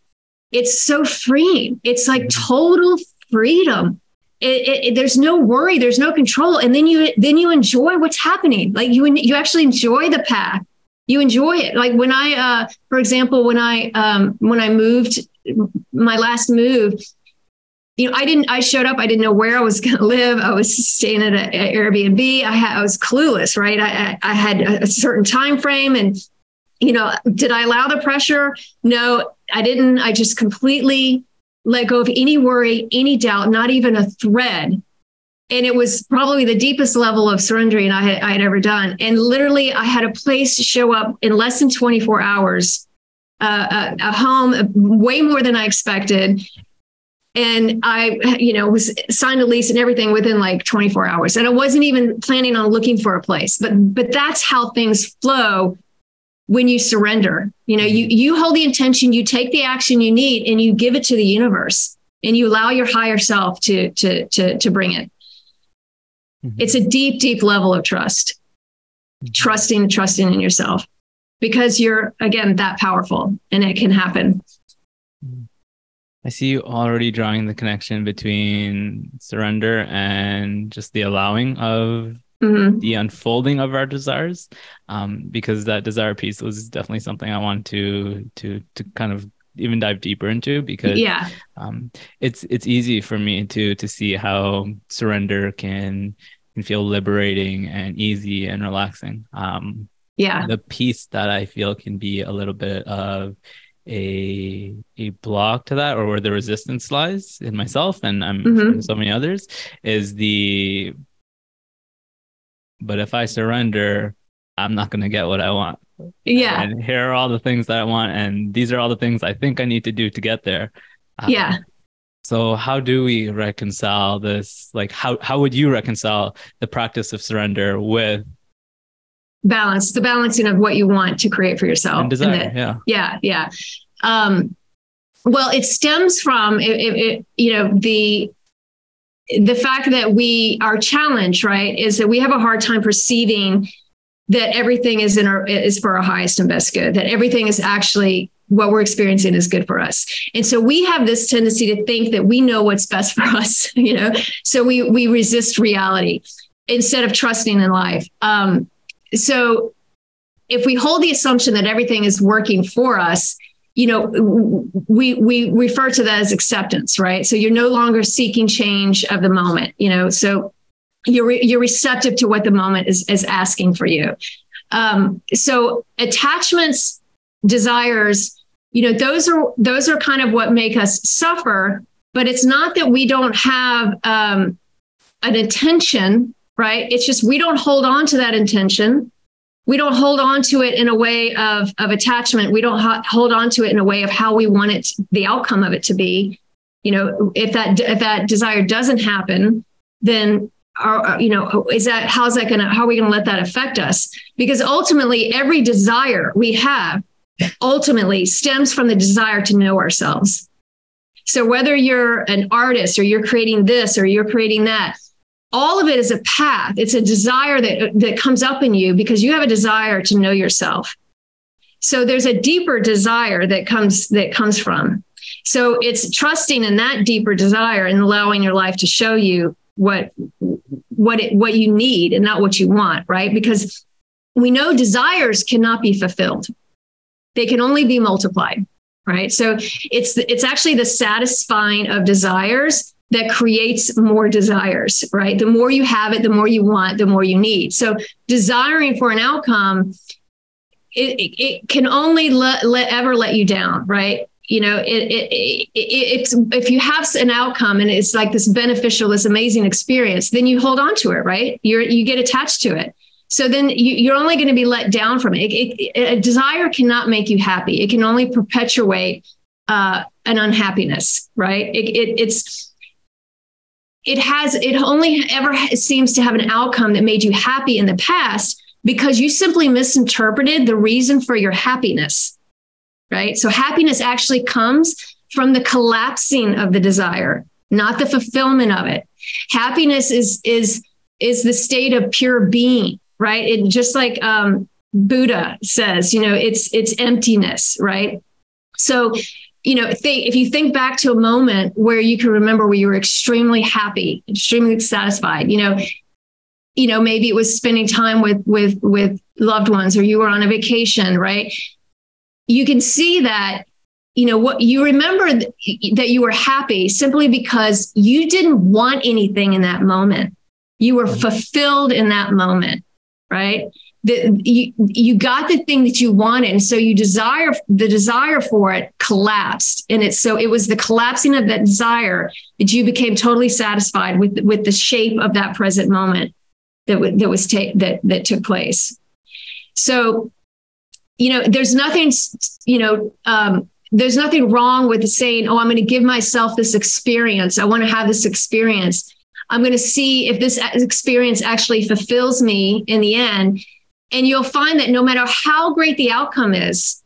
S3: it's so freeing. It's like total freedom. It, it, it, there's no worry, there's no control, and then you then you enjoy what's happening. Like you you actually enjoy the path. You enjoy it. Like when I, uh, for example, when I um, when I moved my last move, you know, I didn't, I showed up, I didn't know where I was going to live. I was staying at an Airbnb. I had, I was clueless, right? I, I had a certain time frame and, you know, did I allow the pressure? No, I didn't. I just completely let go of any worry, any doubt, not even a thread. And it was probably the deepest level of surrendering I had, I had ever done. And literally, I had a place to show up in less than 24 hours uh, a, a, home way more than I expected and I, you know, was signed a lease and everything within like 24 hours. And I wasn't even planning on looking for a place, but but that's how things flow when you surrender. You know, you you hold the intention, you take the action you need, and you give it to the universe, and you allow your higher self to to to to bring it. Mm-hmm. It's a deep, deep level of trust, mm-hmm. trusting, trusting in yourself, because you're again that powerful, and it can happen.
S2: I see you already drawing the connection between surrender and just the allowing of mm-hmm. the unfolding of our desires, um, because that desire piece was definitely something I want to to to kind of even dive deeper into because
S3: yeah,
S2: um, it's it's easy for me to to see how surrender can can feel liberating and easy and relaxing. Um,
S3: yeah,
S2: the piece that I feel can be a little bit of a a block to that or where the resistance lies in myself and I'm mm-hmm. so many others is the but if I surrender, I'm not gonna get what I want.
S3: Yeah.
S2: And here are all the things that I want and these are all the things I think I need to do to get there.
S3: Um, yeah.
S2: So how do we reconcile this? Like how how would you reconcile the practice of surrender with
S3: balance the balancing of what you want to create for yourself
S2: and desire, the, yeah
S3: yeah yeah um, well it stems from it, it, it, you know the the fact that we are challenged right is that we have a hard time perceiving that everything is in our is for our highest and best good that everything is actually what we're experiencing is good for us. And so we have this tendency to think that we know what's best for us you know so we we resist reality instead of trusting in life. Um, so if we hold the assumption that everything is working for us, you know, we we refer to that as acceptance, right? So you're no longer seeking change of the moment, you know. So you're re- you're receptive to what the moment is is asking for you. Um, so attachments, desires, you know, those are those are kind of what make us suffer but it's not that we don't have um, an intention, right? It's just we don't hold on to that intention. We don't hold on to it in a way of, of attachment. We don't ha- hold on to it in a way of how we want it, the outcome of it to be. You know, if that if that desire doesn't happen, then are you know is that how's that gonna how are we gonna let that affect us? Because ultimately, every desire we have ultimately stems from the desire to know ourselves. So whether you're an artist or you're creating this or you're creating that, all of it is a path. It's a desire that, that comes up in you because you have a desire to know yourself. So there's a deeper desire that comes that comes from. So it's trusting in that deeper desire and allowing your life to show you what what it, what you need and not what you want, right? Because we know desires cannot be fulfilled. They can only be multiplied right so it's it's actually the satisfying of desires that creates more desires right the more you have it the more you want the more you need so desiring for an outcome it, it, it can only let, let ever let you down right you know it, it, it, it's if you have an outcome and it's like this beneficial this amazing experience then you hold on to it right you're you get attached to it so then you, are only going to be let down from it. A desire cannot make you happy. It can only perpetuate uh, an unhappiness, right? It, it's it has it only ever seems to have an outcome that made you happy in the past because you simply misinterpreted the reason for your happiness, right? So happiness actually comes from the collapsing of the desire, not the fulfillment of it. Happiness is is is the state of pure being right? It just like um, Buddha says, you know, it's it's emptiness, right? So, you know, if, if you think back to a moment where you can remember where you were extremely happy, extremely satisfied, you know, you know, maybe it was spending time with with with loved ones, or you were on a vacation, right? You can see that you know what you remember th- that you were happy simply because you didn't want anything in that moment you were mm-hmm. fulfilled in that moment right? The, you, you got the thing that you wanted. And so you desire, the desire for it collapsed. And it's so it was the collapsing of that desire that you became totally satisfied with, with the shape of that present moment that, that was ta- that, that took place. So, you know, there's nothing, you know, um, there's nothing wrong with saying, oh, I'm going to give myself this experience. I want to have this experience. I'm going to see if this experience actually fulfills me in the end. And you'll find that no matter how great the outcome is,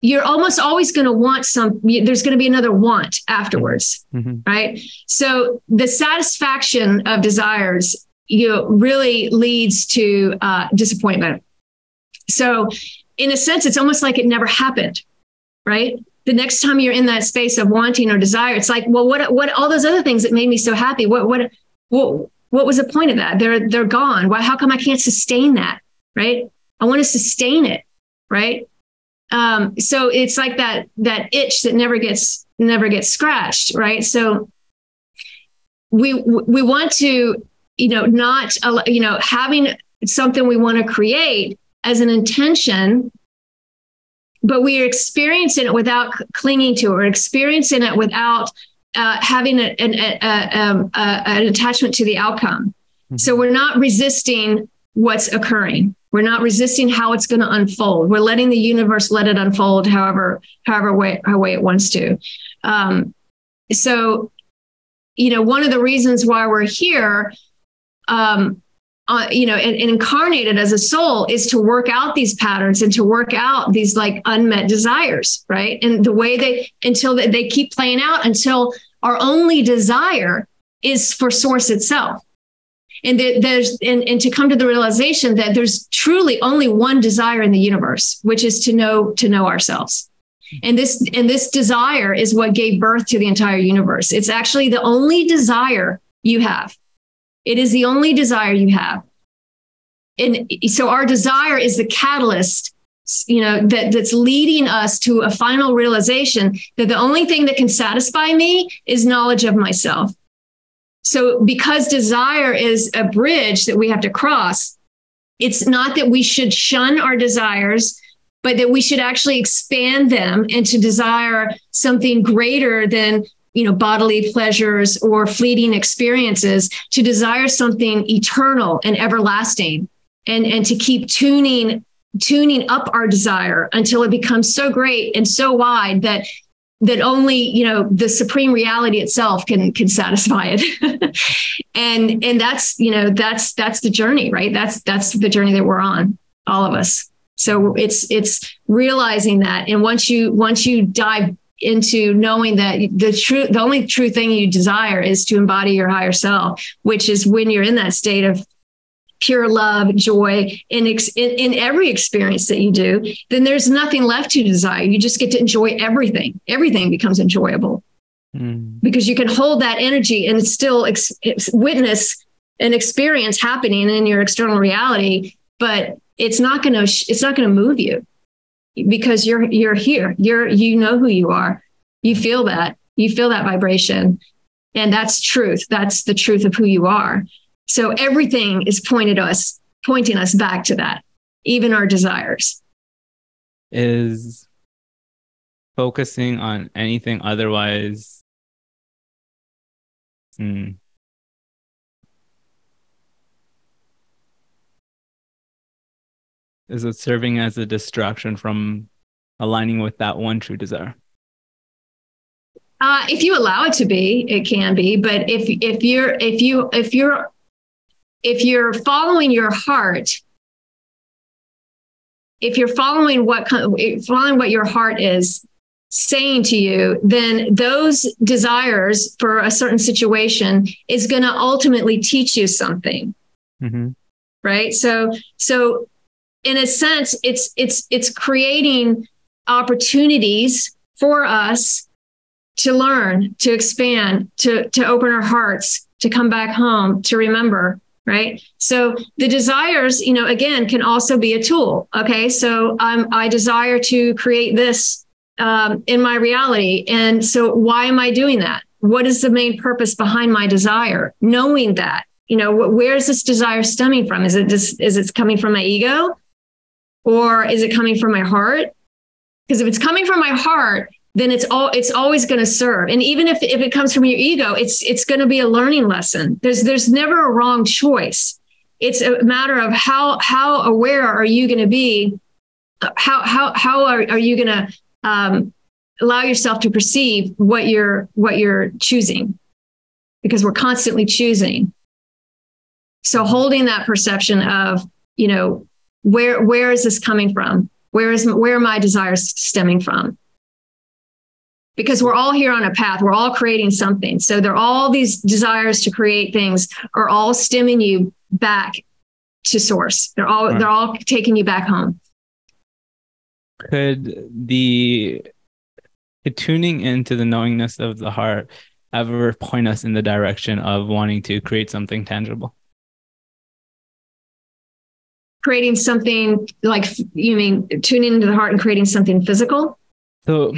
S3: you're almost always going to want some, there's going to be another want afterwards. Mm-hmm. Right. So the satisfaction of desires, you know, really leads to uh, disappointment. So, in a sense, it's almost like it never happened. Right the next time you're in that space of wanting or desire, it's like, well, what, what, all those other things that made me so happy, what, what, what what was the point of that? They're they're gone. Why? How come I can't sustain that? Right? I want to sustain it. Right? Um, so it's like that that itch that never gets never gets scratched. Right? So we we want to you know not you know having something we want to create as an intention but we are experiencing it without clinging to it or experiencing it without uh, having a, an, a, a, um, an attachment to the outcome. Mm-hmm. So we're not resisting what's occurring. We're not resisting how it's going to unfold. We're letting the universe let it unfold however however way, way it wants to. Um, so, you know, one of the reasons why we're here, um, uh, you know, and, and, incarnated as a soul is to work out these patterns and to work out these like unmet desires, right? And the way they until they, they keep playing out until our only desire is for source itself and that there's and, and to come to the realization that there's truly only one desire in the universe which is to know to know ourselves. And this and this desire is what gave birth to the entire universe. It's actually the only desire you have. It is the only desire you have. And so our desire is the catalyst you know that that's leading us to a final realization that the only thing that can satisfy me is knowledge of myself so because desire is a bridge that we have to cross it's not that we should shun our desires but that we should actually expand them and to desire something greater than you know bodily pleasures or fleeting experiences to desire something eternal and everlasting and and to keep tuning tuning up our desire until it becomes so great and so wide that that only you know the supreme reality itself can can satisfy it. And and that's you know that's that's the journey right? That's that's the journey that we're on all of us. So it's it's realizing that. And once you once you dive into knowing that the true the only true thing you desire is to embody your higher self which is when you're in that state of pure love, joy in, ex- in, in every experience that you do, then there's nothing left to desire. You just get to enjoy everything. Everything becomes enjoyable mm. because you can hold that energy and still ex- witness an experience happening in your external reality, but it's not going to sh- it's not going to move you because you're you're here. You're you know who you are. You feel that. You feel that vibration. And that's truth. That's the truth of who you are. So everything is pointed us, pointing us back to that, even our desires.
S2: Is focusing on anything otherwise. Hmm. Is it serving as a distraction from aligning with that one true desire?
S3: Uh, if you allow it to be, it can be. But if if you're if you if you're if you're following your heart, if you're following what following what your heart is saying to you, then those desires for a certain situation is going to ultimately teach you something. Mm-hmm. Right. So, so in a sense, it's it's it's creating opportunities for us to learn, to expand, to to open our hearts, to come back home, to remember right? So the desires you know again can also be a tool okay? So um, i desire to create this um, in my reality. And so why am i doing that? What is the main purpose behind my desire? Knowing that you know where is this desire stemming from? Is it just is it coming from my ego? Or is it coming from my heart? Because if it's coming from my heart then it's all it's always going to serve. And even if, if it comes from your ego it's it's going to be a learning lesson. There's there's never a wrong choice. It's a matter of how how aware are you going to be? How how how are, are you going to um, allow yourself to perceive what you're what you're choosing? Because we're constantly choosing. So holding that perception of you know where where is this coming from? Where is where are my desires stemming from because we're all here on a path. We're all creating something. So there are all these desires to create things are all stemming you back to source. They're all right. they're all taking you back home.
S2: Could the tuning into the knowingness of the heart ever point us in the direction of wanting to create something tangible?
S3: Creating something like you mean tuning into the heart and creating something physical?
S2: So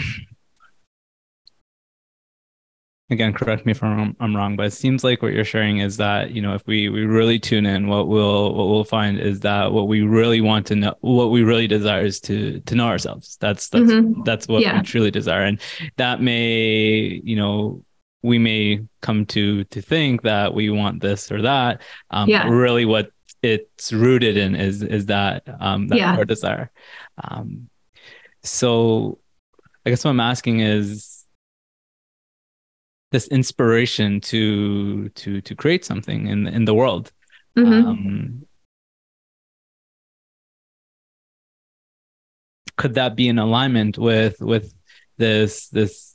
S2: again correct me if I'm, I'm wrong but it seems like what you're sharing is that you know if we we really tune in what we'll what we'll find is that what we really want to know what we really desire is to to know ourselves that's that's mm-hmm. that's what yeah. we truly desire and that may you know we may come to to think that we want this or that um yeah. really what it's rooted in is is that um that yeah. our desire um so i guess what i'm asking is this inspiration to to to create something in in the world. Mm-hmm. um, could that be in alignment with with this this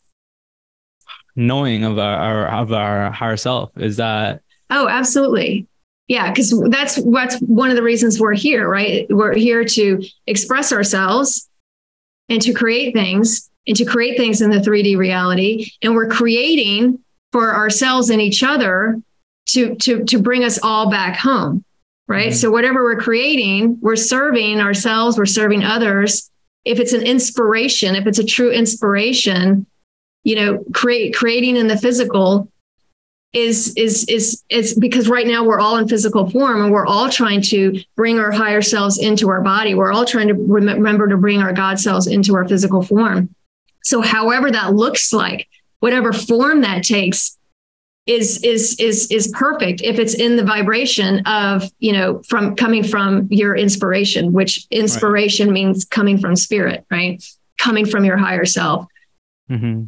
S2: knowing of our, our of our higher self? Is that
S3: oh absolutely. Yeah because that's what's one of the reasons we're here right? We're here to express ourselves and to create things and to create things in the 3D reality. And we're creating for ourselves and each other to, to, to bring us all back home. Right. Mm-hmm. So whatever we're creating, we're serving ourselves, we're serving others. If it's an inspiration, if it's a true inspiration, you know, create creating in the physical is is is is because right now we're all in physical form and we're all trying to bring our higher selves into our body. We're all trying to remember to bring our God selves into our physical form. So, however that looks like, whatever form that takes is is is is perfect if it's in the vibration of you know from coming from your inspiration which inspiration right. means coming from spirit right? Coming from your higher self. Mm-hmm.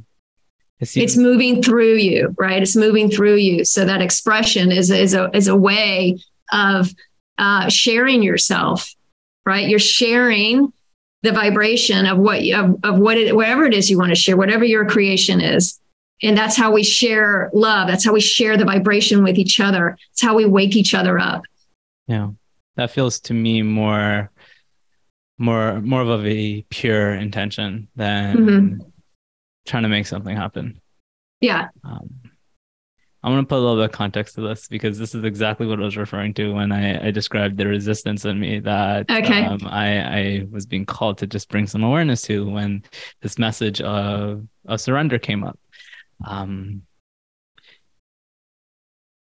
S3: it's moving through you right? It's moving through you. So that expression is is a is a way of uh, sharing yourself right? You're sharing the vibration of what of, of what it whatever it is you want to share whatever your creation is. And that's how we share love. That's how we share the vibration with each other. It's how we wake each other up.
S2: Yeah. That feels to me more more more of a pure intention than mm-hmm. trying to make something happen.
S3: Yeah. Um,
S2: i'm going to put a little bit of context to this because this is exactly what i was referring to when i, I described the resistance in me that
S3: okay.
S2: um, I, I was being called to just bring some awareness to when this message of, of surrender came up um,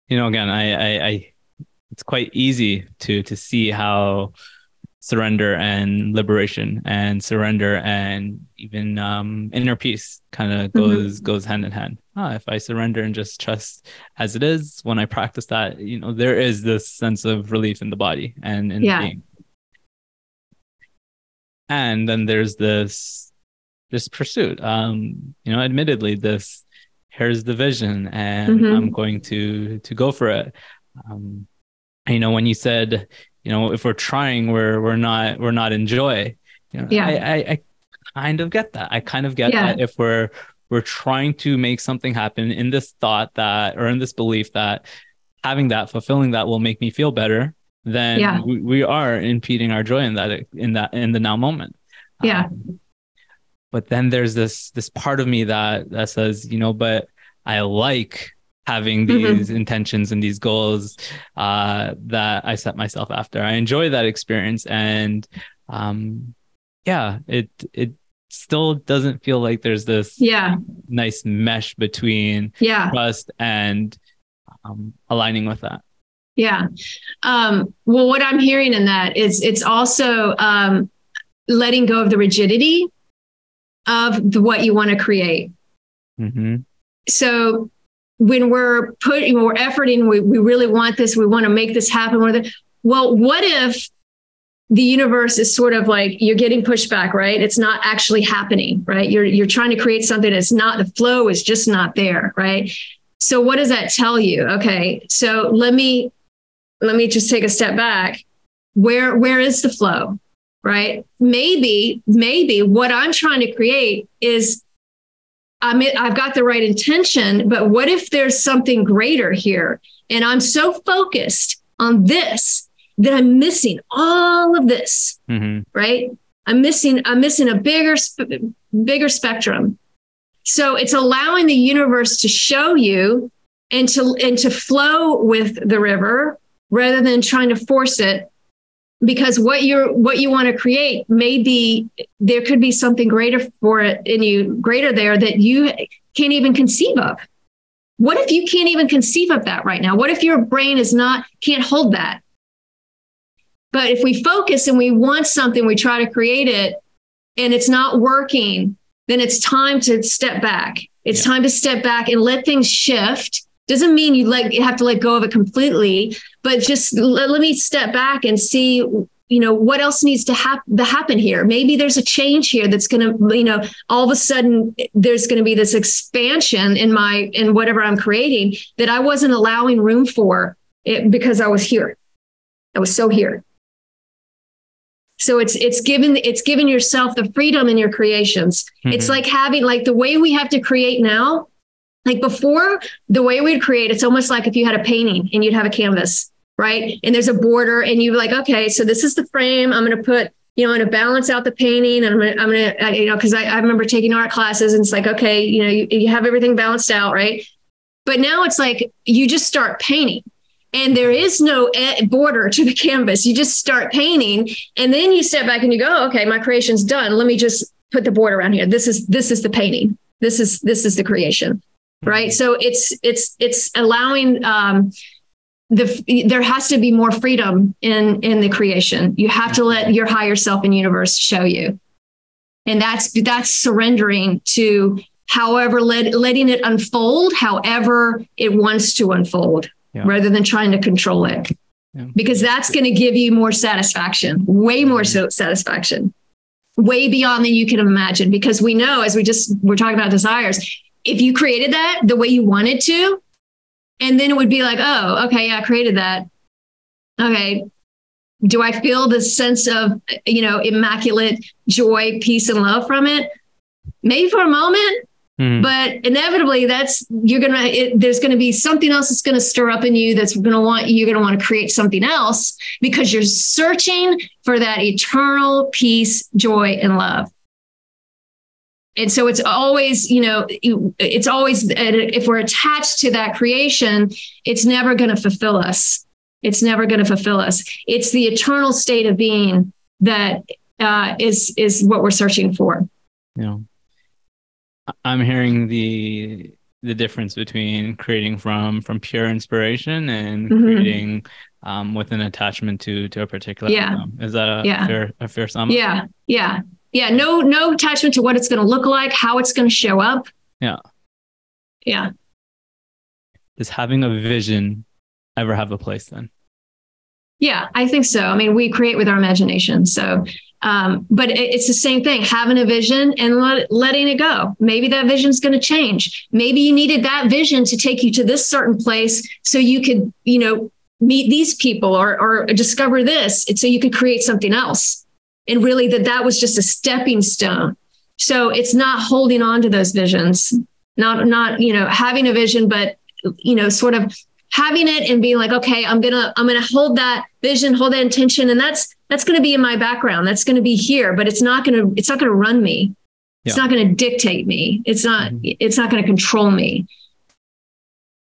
S2: you know, again, I, I, I, it's quite easy to to see how surrender and liberation and surrender and even um, inner peace kind of mm-hmm. goes mm-hmm. goes hand in hand. Ah, if I surrender and just trust as it is, when I practice that, you know, there is this sense of relief in the body and in
S3: yeah.
S2: the being. And then there's this this pursuit. Um, you know, admittedly, this here's the vision and mm-hmm. i'm going to to go for it um, you know when you said you know if we're trying we're we're not we're not in joy you know
S3: yeah
S2: I, I, I kind of get that i kind of get yeah. that if we're we're trying to make something happen in this thought that or in this belief that having that fulfilling that will make me feel better then
S3: yeah.
S2: we, we are impeding our joy in that in that in the now moment
S3: yeah um,
S2: but then there's this this part of me that that says you know but i like having mm-hmm. these mm-hmm. intentions and these goals uh, that i set myself after i enjoy that experience and um, yeah it it still doesn't feel like there's this
S3: yeah
S2: nice mesh between
S3: yeah
S2: trust and um, aligning with that
S3: yeah um, well what i'm hearing in that is it's also um, letting go of the rigidity of the, what you want to create. Mm-hmm. So when we're putting more effort in, we, we really want this, we want to make this happen. Well, what if the universe is sort of like you're getting pushback, right? It's not actually happening, right? You're you're trying to create something that's not the flow is just not there, right? So what does that tell you? Okay, so let me let me just take a step back. Where where is the flow? right? Maybe, maybe what I'm trying to create is I mean I've got the right intention, but what if there's something greater here? And I'm so focused on this that I'm missing all of this, mm-hmm. right? I'm missing, I'm missing a bigger, bigger spectrum. So it's allowing the universe to show you and to, and to flow with the river rather than trying to force it because what you're what you want to create may be there could be something greater for it in you greater there that you can't even conceive of what if you can't even conceive of that right now what if your brain is not can't hold that but if we focus and we want something we try to create it and it's not working then it's time to step back. It's yeah. time to step back and let things shift. Doesn't mean you let you have to let go of it completely, but just let, let me step back and see you know what else needs to, hap- to happen here. Maybe there's a change here that's going to you know all of a sudden there's going to be this expansion in my in whatever i'm creating that i wasn't allowing room for it because i was here. I was so here so it's it's given it's given yourself the freedom in your creations mm-hmm. it's like having like the way we have to create now like before, the way we'd create, it's almost like if you had a painting and you'd have a canvas, right? And there's a border, and you're like, okay, so this is the frame. I'm going to put, you know, I'm going to balance out the painting, and I'm going to, I'm going to, you know, because I, I remember taking art classes, and it's like, okay, you know, you, you have everything balanced out, right? But now it's like you just start painting and there is no border to the canvas. You just start painting and then you step back and you go, okay, my creation's done. Let me just put the border around here. This is this is the painting. This is this is the creation right so it's it's it's allowing um the there has to be more freedom in in the creation you have to let your higher self and universe show you and that's that's surrendering to however let, letting it unfold however it wants to unfold
S2: Yeah.
S3: rather than trying to control it.
S2: Yeah.
S3: because that's going to give you more satisfaction way more mm-hmm. so satisfaction way beyond than you can imagine. Because we know as we just we're talking about desires if you created that the way you wanted to and then it would be like oh okay yeah i created that. Okay. Do i feel the sense of you know immaculate joy peace and love from it? Maybe for a moment
S2: Mhm.
S3: but inevitably that's you're gonna it, there's gonna be something else that's gonna stir up in you that's gonna want you're gonna want to create something else because you're searching for that eternal peace joy and love. And so it's always you know it's always if we're attached to that creation it's never going to fulfill us. It's never going to fulfill us. It's the eternal state of being that uh, is is what we're searching for.
S2: I- i'm hearing the the difference between creating from from pure inspiration and
S3: Mhm.
S2: creating um, with an attachment to to a particular
S3: Yeah.
S2: is that a
S3: Yeah.
S2: fair a fair sum
S3: Yeah, yeah, yeah. No, no attachment to what it's going to look like, how it's going to show up.
S2: Yeah.
S3: yeah.
S2: does having a vision ever have a place then
S3: Yeah, I think so. I mean, we create with our imagination. So, um, but it, it's the same thing having a vision and let, letting it go. Maybe that vision's going to change. Maybe you needed that vision to take you to this certain place so you could, you know, meet these people or, or discover this. So you could create something else. And really, that that was just a stepping stone. So it's not holding on to those visions, not, not, you know, having a vision, but, you know, sort of having it and being like okay i'm gonna i'm gonna hold that vision hold that intention and that's that's gonna be in my background. That's gonna be here but it's not gonna it's not gonna run me. It's not gonna dictate me. It's not
S2: Mhm.
S3: it's not gonna control me.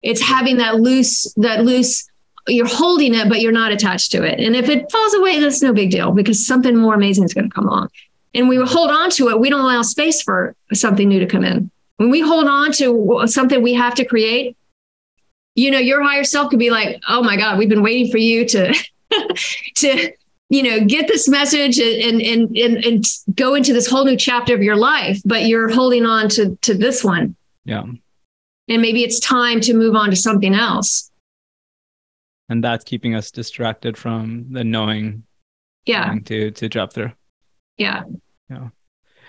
S3: It's having that loose that loose you're holding it but you're not attached to it. And if it falls away that's no big deal because something more amazing is going to come along. And we hold on to it. We don't allow space for something new to come in. When we hold on to something we have to create you know your higher self could be like oh my god we've been waiting for you to to you know get this message and and and and go into this whole new chapter of your life but you're holding on to to this one.
S2: Yeah.
S3: And maybe it's time to move on to something else.
S2: And that's keeping us distracted from the knowing.
S3: Yeah.
S2: Knowing to to drop through.
S3: Yeah.
S2: Yeah.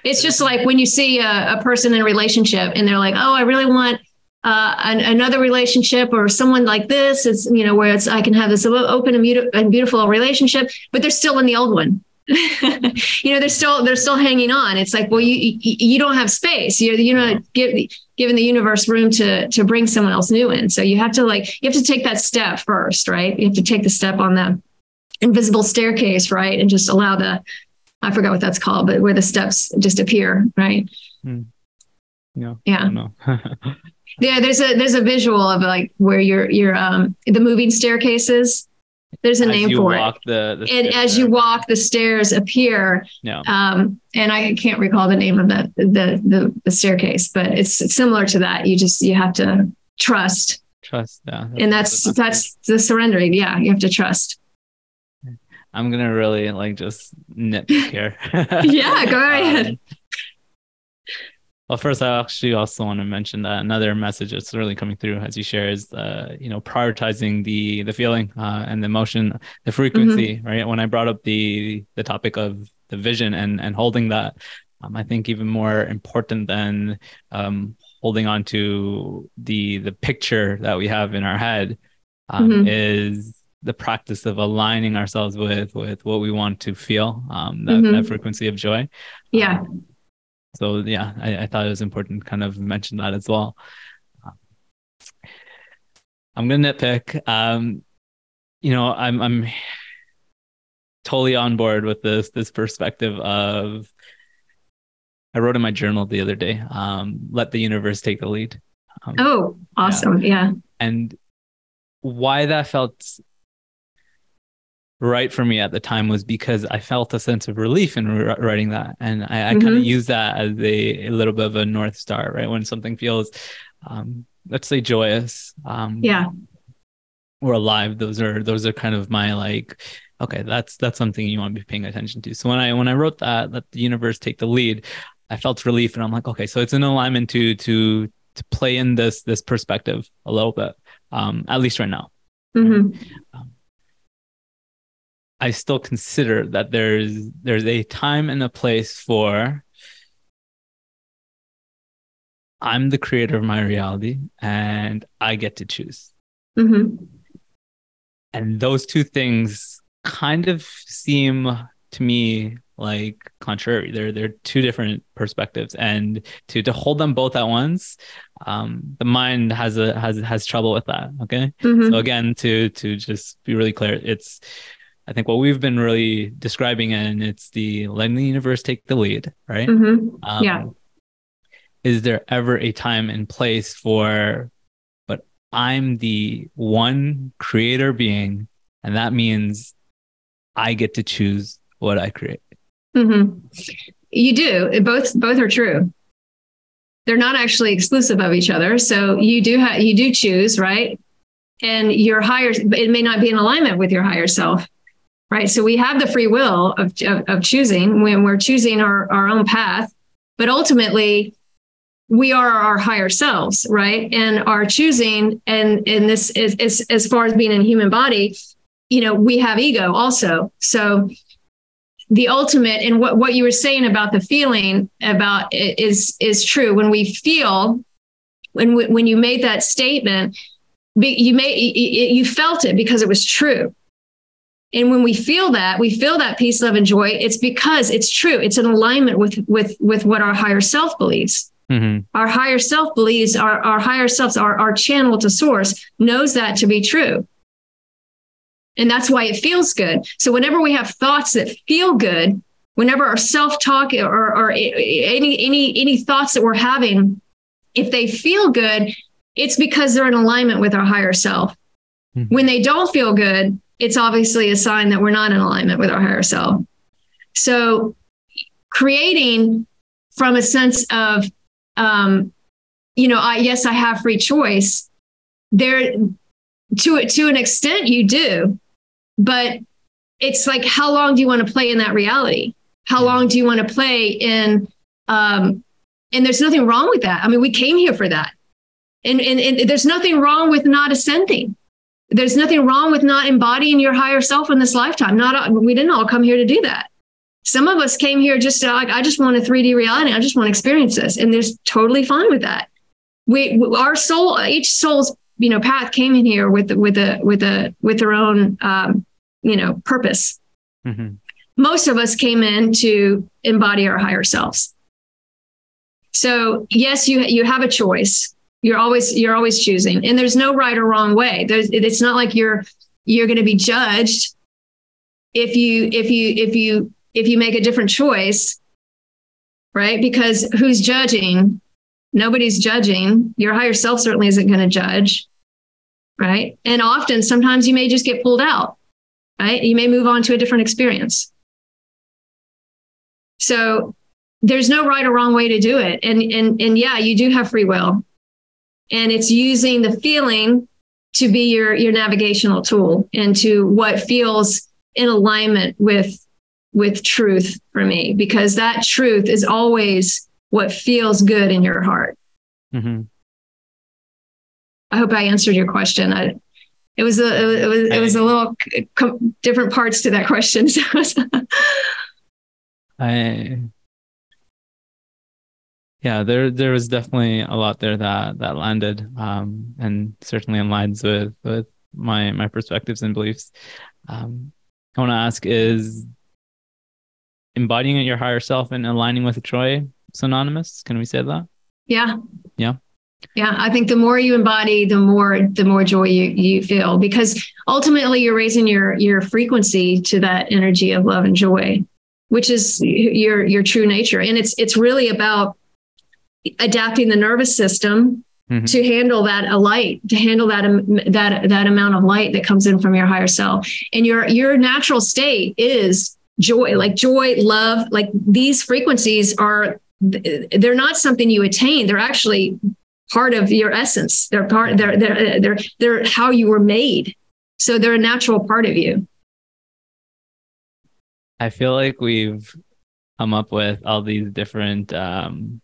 S3: it's just like when you see a, a person in a relationship and they're like oh i really want uh, an, another relationship or someone like this it's you know where it's i can have this open and, beauti- and beautiful relationship but they're still in the old one. You know they're still they're still hanging on. It's like well you you, you don't have space. You're you're not give, giving the universe room to to bring someone else new in. So you have to like you have to take that step first right? You have to take the step on the invisible staircase right? And just allow the i forgot what that's called but where the steps just appear right?
S2: Yeah. I
S3: yeah
S2: know
S3: yeah there's a there's a visual of like where you're you're um the moving staircases there's a
S2: as
S3: name for it
S2: the, the
S3: and as you walk the stairs appear
S2: yeah
S3: um, and I can't recall the name of that the, the the staircase, but it's similar to that. You just you have to trust,
S2: trust yeah
S3: and that's
S2: the
S3: that's the surrendering. Yeah, you have to trust.
S2: I'm gonna really like just nitpick here.
S3: Yeah, go ahead.
S2: Um, well, first, I actually also want to mention that another message that's really coming through as you share is, uh, you know, prioritizing the the feeling uh, and the emotion, the frequency.
S3: Mm-hmm.
S2: Right. When I brought up the the topic of the vision and and holding that, um, I think even more important than um, holding on to the the picture that we have in our head um,
S3: Mhm.
S2: is the practice of aligning ourselves with with what we want to feel um that,
S3: Mhm.
S2: that frequency of joy
S3: Yeah,
S2: Um, so yeah I, I thought it was important to kind of mention that as well i'm gonna nitpick um you know i'm i'm totally on board with this this perspective of i wrote in my journal the other day um let the universe take the lead um,
S3: Oh, awesome. Yeah.
S2: and why that felt right for me at the time was because I felt a sense of relief in wri- writing that, and I, I kind of use that as a, a little bit of a north star, right? When something feels, um, let's say, joyous, um,
S3: Yeah.
S2: or alive, those are those are kind of my like, okay, that's that's something you want to be paying attention to. So when I when I wrote that, let the universe take the lead. I felt relief, and I'm like, okay, so it's an alignment to to to play in this this perspective a little bit, um, at least right now.
S3: Mm-hmm.
S2: Um, I still consider that there's there's a time and a place for I'm the creator of my reality and I get to choose.
S3: Mm-hmm.
S2: And those two things kind of seem to me like contrary. They're they're two different perspectives, and to to hold them both at once, um, the mind has a has has trouble with that. Okay,
S3: Mm-hmm.
S2: so again, to to just be really clear, it's I think what we've been really describing, and it's the letting the universe take the lead, right?
S3: Mm-hmm.
S2: Um,
S3: Yeah.
S2: Is there ever a time and place for, but I'm the one creator being, and that means I get to choose what I create.
S3: Mm-hmm. You do. Both both are true. They're not actually exclusive of each other. So you do have you do choose, right? And your higher it may not be in alignment with your higher self. Right. So we have the free will of, of, of choosing when we're choosing our, our own path. But ultimately, we are our higher selves, right? And our choosing, and and this is, is as far as being in human body, you know, we have ego also. So the ultimate and what, what you were saying about the feeling about is is true when we feel when we, when you made that statement you made you felt it because it was true and when we feel that we feel that peace love and joy it's because it's true. It's in alignment with with with what our higher self believes.
S2: Mm-hmm.
S3: our higher self believes our, our higher selves our, our channel to source knows that to be true. And that's why it feels good. So whenever we have thoughts that feel good whenever our self-talk or, or any any any thoughts that we're having if they feel good it's because they're in alignment with our higher self.
S2: Mhm.
S3: when they don't feel good it's obviously a sign that we're not in alignment with our higher self so creating from a sense of um, you know i yes i have free choice there to to an extent you do but it's like how long do you want to play in that reality? How long do you want to play in um and there's nothing wrong with that. I mean we came here for that. And and, and there's nothing wrong with not ascending there's nothing wrong with not embodying your higher self in this lifetime. Not we didn't all come here to do that. Some of us came here just to, like i just want a 3d reality. I just want to experience this. And there's totally fine with that. We our soul each soul's you know path came in here with with a with a with their own um, you know purpose.
S2: Mm-hmm.
S3: most of us came in to embody our higher selves. So yes you you have a choice you're always you're always choosing. And there's no right or wrong way. There's it's not like you're you're going to be judged if you if you if you if you make a different choice right? Because who's judging? Nobody's judging. Your higher self certainly isn't going to judge right? And often sometimes you may just get pulled out right? You may move on to a different experience. So there's no right or wrong way to do it. And and and yeah you do have free will and it's using the feeling to be your your navigational tool into what feels in alignment with with truth for me because that truth is always what feels good in your heart.
S2: Mm-hmm.
S3: i hope i answered your question. I, it was a it was it was a little different parts to that question. So
S2: I yeah, there there was definitely a lot there that that landed, um, and certainly aligns with with my my perspectives and beliefs. Um, I want to ask: Is embodying your higher self and aligning with joy synonymous? Can we say that?
S3: yeah
S2: Yeah.
S3: yeah i think the more you embody the more the more joy you you feel because ultimately you're raising your your frequency to that energy of love and joy which is your your true nature and it's it's really about adapting the nervous system
S2: Mhm.
S3: to handle that a light to handle that um, that that amount of light that comes in from your higher self. And your your natural state is joy like joy love like these frequencies are they're not something you attain. They're actually part of your essence. They're part they're they're they're, they're how you were made. So they're a natural part of you.
S2: I feel like we've come up with all these different um,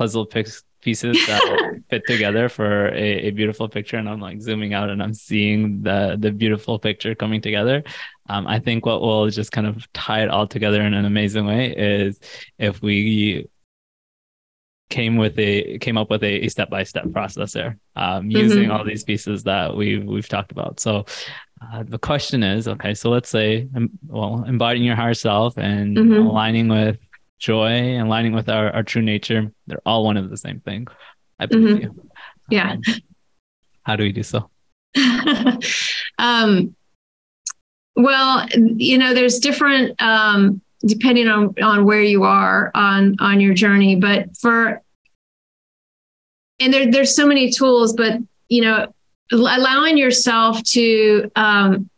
S2: puzzle pieces that fit together for a, a, beautiful picture and i'm like zooming out and i'm seeing the the beautiful picture coming together um, i think what will just kind of tie it all together in an amazing way is if we came with a came up with a, step by step process there um, mm-hmm. using all these pieces that we've we've talked about. So uh, the question is, okay, so let's say, well, embodying your higher self and mm-hmm. aligning with joy and aligning with our, our true nature, they're all one of the same thing. I believe mm-hmm. you.
S3: Yeah. Um,
S2: how do we do so?
S3: um, well, you know, there's different um, depending on on where you are on on your journey but for and there, there's so many tools but you know allowing yourself to um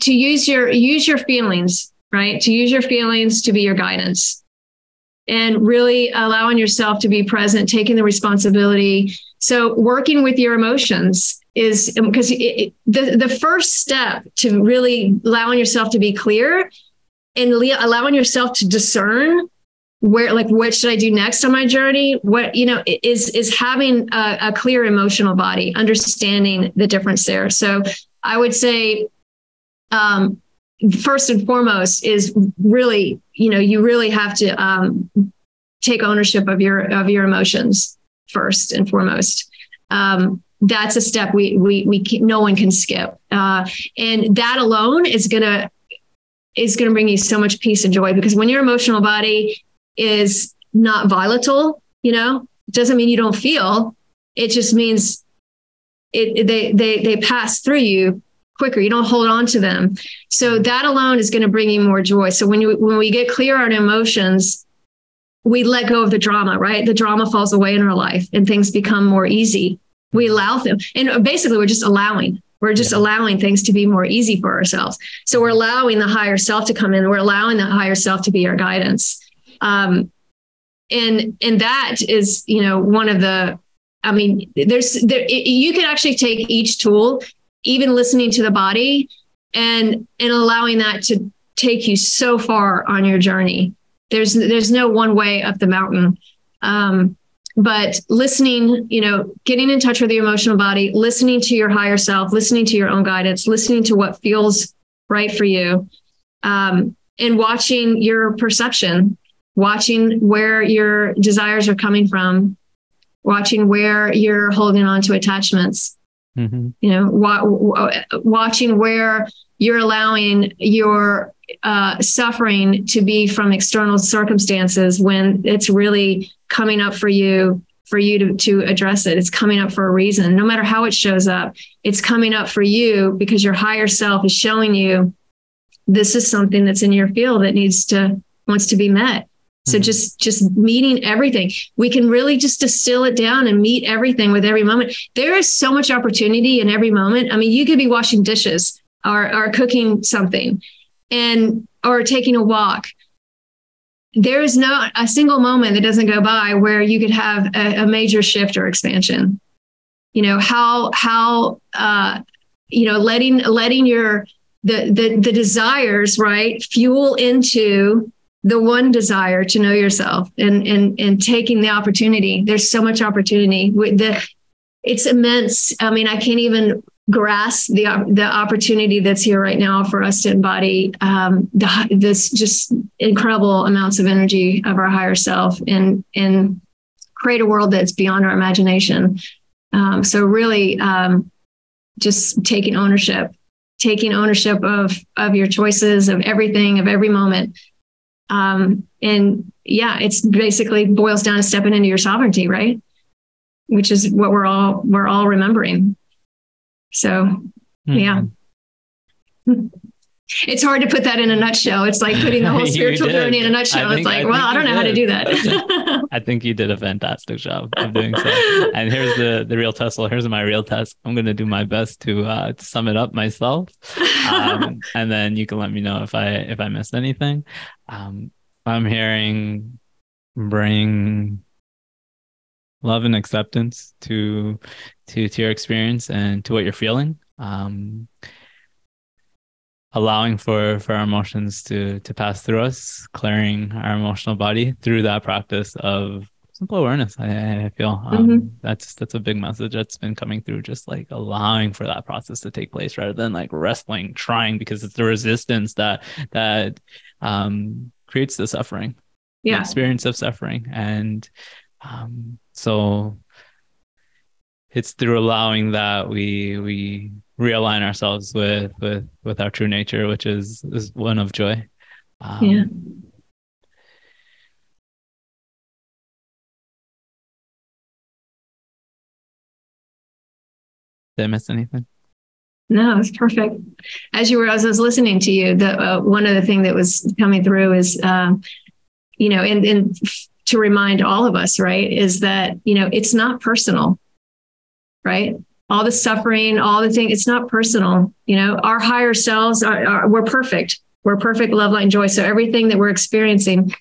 S3: to use your use your feelings right? To use your feelings to be your guidance and really allowing yourself to be present taking the responsibility. So working with your emotions is because the, the first step to really allowing yourself to be clear and allowing yourself to discern where like what should i do next on my journey? What you know is is having a, a clear emotional body understanding the difference there. So i would say um, first and foremost is really you know you really have to um, take ownership of your of your emotions first and foremost um, that's a step we we we can, no one can skip, uh, and that alone is gonna is gonna bring you so much peace and joy because when your emotional body is not volatile, you know, doesn't mean you don't feel. It just means it, they they they pass through you quicker. You don't hold on to them. So mm-hmm. that alone is going to bring you more joy. So when you when we get clear on emotions, we let go of the drama, right? The drama falls away in our life and things become more easy we mm-hmm. allow them and basically we're just allowing we're just yeah. allowing things to be more easy for ourselves so we're mm-hmm. allowing the higher self to come in we're allowing the higher self to be our guidance um, and and that is you know one of the i mean there's there you can actually take each tool even listening to the body and and allowing that to take you so far on your journey. There's there's no one way up the mountain. Um, but listening you know getting in touch with your emotional body listening to your higher self listening to your own guidance listening to what feels right for you um, and watching your perception watching where your desires are coming from watching where you're holding on to attachments mm-hmm. you know wa- watching where you're allowing your uh, suffering to be from external circumstances when it's really coming up for you for you to, to address it. It's coming up for a reason. No matter how it shows up, it's coming up for you because your higher self is showing you this is something that's in your field that needs to wants to be met. So mm-hmm. just just meeting everything. We can really just distill it down and meet everything with every moment. There is so much opportunity in every moment. I mean, you could be washing dishes or, or cooking something and or taking a walk there is not a single moment that doesn't go by where you could have a, a major shift or expansion you know how how uh you know letting letting your the the the desires right fuel into the one desire to know yourself and and and taking the opportunity there's so much opportunity with the it's immense i mean i can't even grasp the the opportunity that's here right now for us to embody um, the, this just incredible amounts of energy of our higher self and and create a world that's beyond our imagination. Um, so really, um, just taking ownership, taking ownership of of your choices, of everything, of every moment. Um, and yeah, it's basically boils down to stepping into your sovereignty, right? Which is what we're all we're all remembering. So, mm-hmm. yeah. It's hard to put that in a nutshell. It's like putting the whole spiritual journey in a nutshell. Think, it's like, I well, I don't know did. how to do that.
S2: I think you did a fantastic job of doing so. And here's the the real test. Well, here's my real test. I'm going to do my best to uh, to sum it up myself, um, and then you can let me know if I if I missed anything. Um, I'm hearing bring love and acceptance to to to your experience and to what you're feeling um allowing for for our emotions to to pass through us, clearing our emotional body through that practice of simple awareness. I, I feel um, mm-hmm. that's that's a big message that's been coming through. Just like allowing for that process to take place rather than like wrestling, trying because it's the resistance that that um, creates the suffering,
S3: yeah,
S2: the experience of suffering, and um, so it's through allowing that we we realign ourselves with with with our true nature, which is is one of joy.
S3: Um, yeah.
S2: Did I miss anything?
S3: No, it's perfect. As you were, as I was listening to you, the uh, one other thing that was coming through is, uh, you know, and and to remind all of us, right, is that you know it's not personal, right? All the suffering, all the thing, it's not personal. You know, our higher selves are, are we're perfect. We're perfect, love, light, and joy. So everything that we're experiencing,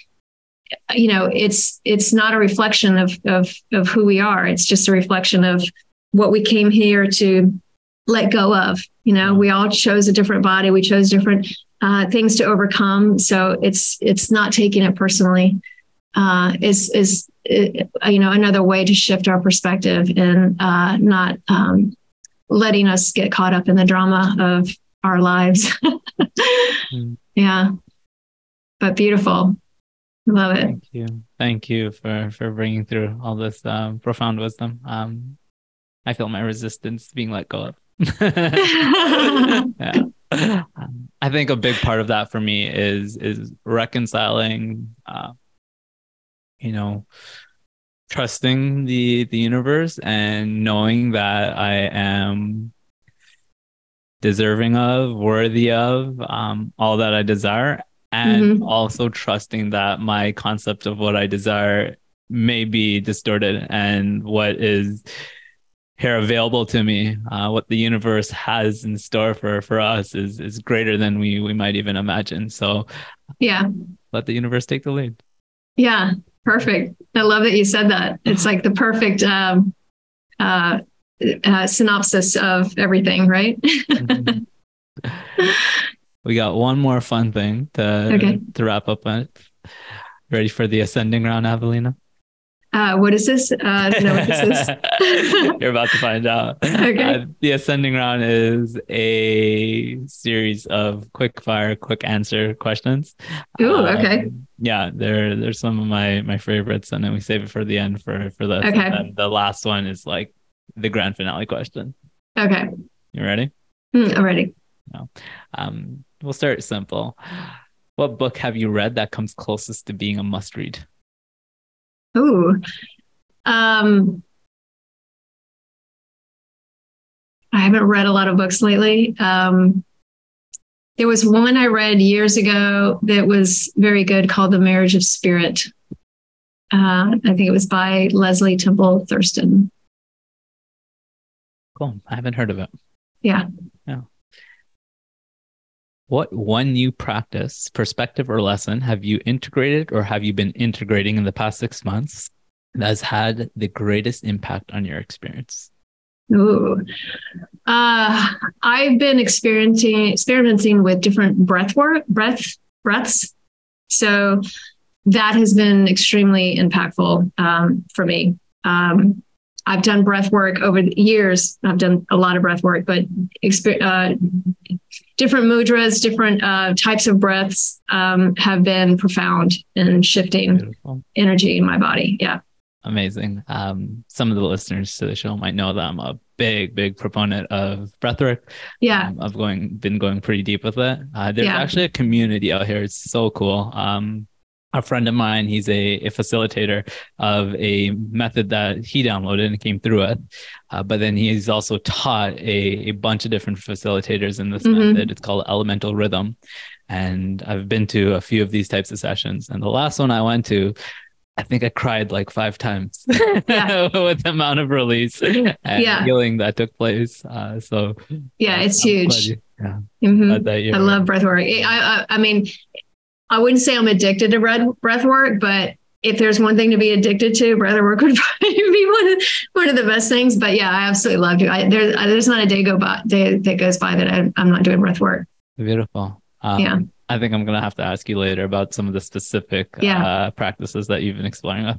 S3: you know, it's it's not a reflection of of of who we are. It's just a reflection of what we came here to let go of. You know, we all chose a different body. We chose different uh, things to overcome. So it's it's not taking it personally. Uh, is is you know another way to shift our perspective and uh, not um, letting us get caught up in the drama of our lives. mm. Yeah, but beautiful. Love it.
S2: Thank you. Thank you for for bringing through all this um, profound wisdom. Um, I feel my resistance being let go of. yeah. Um, I think a big part of that for me is is reconciling, uh, you know, trusting the the universe and knowing that I am deserving of, worthy of um, all that I desire, and mm-hmm. also trusting that my concept of what I desire may be distorted and what is here available to me, uh, what the universe has in store for for us is is greater than we we might even imagine. So,
S3: yeah,
S2: let the universe take the lead.
S3: Yeah, perfect. I love that you said that. It's like the perfect um, uh, uh, synopsis of everything, right? mm-hmm.
S2: We got one more fun thing to okay. to wrap up on. Ready for the ascending round, Avalina?
S3: Uh, what is this? Uh, know what this
S2: is. You're about to find out.
S3: Okay. Uh,
S2: the ascending round is a series of quick fire, quick answer questions.
S3: Ooh, um, okay.
S2: Yeah, they're they're some of my my favorites, and then we save it for the end for for the
S3: okay.
S2: the last one is like the grand finale question.
S3: Okay.
S2: You ready?
S3: Mm, I'm ready.
S2: No. Um, we'll start simple. What book have you read that comes closest to being a must read?
S3: Ooh. Um, I haven't read a lot of books lately. Um, there was one I read years ago that was very good called The Marriage of Spirit. Uh, I think it was by Leslie Temple Thurston.
S2: Cool. I haven't heard of it.
S3: Yeah.
S2: Yeah. What one new practice, perspective, or lesson have you integrated or have you been integrating in the past six months that has had the greatest impact on your experience?
S3: Ooh. Uh, I've been experiencing experimenting with different breath work, breath breaths. So that has been extremely impactful um, for me. Um, I've done breath work over the years. I've done a lot of breath work, but uh, different mudras, different uh, types of breaths um, have been profound in shifting Beautiful. energy in my body. Yeah.
S2: Amazing. Um, some of the listeners to the show might know that I'm a big, big proponent of breathwork.
S3: Yeah.
S2: Um, I've going been going pretty deep with it. Uh, there's yeah. actually a community out here. It's so cool. Um, a friend of mine, he's a, a, facilitator of a method that he downloaded and came through it. Uh, but then he's also taught a, a bunch of different facilitators in this mm-hmm. method. It's called Elemental Rhythm. And I've been to a few of these types of sessions. And the last one I went to, I think I cried like five times with the amount of release and yeah. healing that took place. Uh, so
S3: yeah, it's I'm huge.
S2: You, yeah,
S3: mm-hmm. I love breath work. I, I, I mean, I wouldn't say I'm addicted to breath, breath work, but if there's one thing to be addicted to, breath work would probably be one of, one of the best things. But yeah, I absolutely love it. I, there, there's not a day go by day that goes by that I, am not doing breath work.
S2: Beautiful. Um,
S3: Yeah.
S2: I think I'm gonna have to ask you later about some of the specific
S3: Yeah.
S2: uh, practices that you've been exploring with.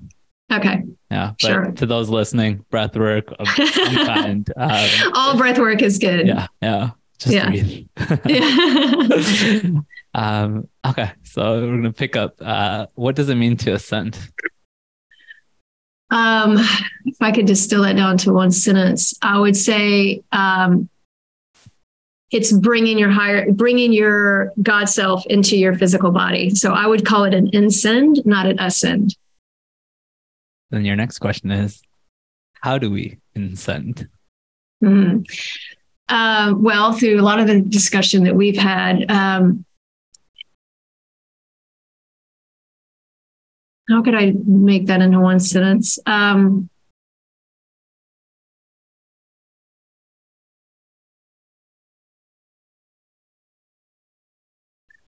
S3: Okay.
S2: Yeah. But
S3: Sure.
S2: to those listening, breath work of some kind. Um,
S3: All breath work is good.
S2: yeah. Yeah. Just
S3: Yeah.
S2: breathe.
S3: Yeah.
S2: um, okay. So we're gonna pick up. Uh, what does it mean to ascend?
S3: Um, if I could distill it down to one sentence, I would say um, it's bringing your higher, bringing your God self into your physical body. So I would call it an insend, not an ascend.
S2: Then your next question is, how do we ascend?
S3: Mhm. Um, well, through a lot of the discussion that we've had, um, how could I make that into one sentence? Um,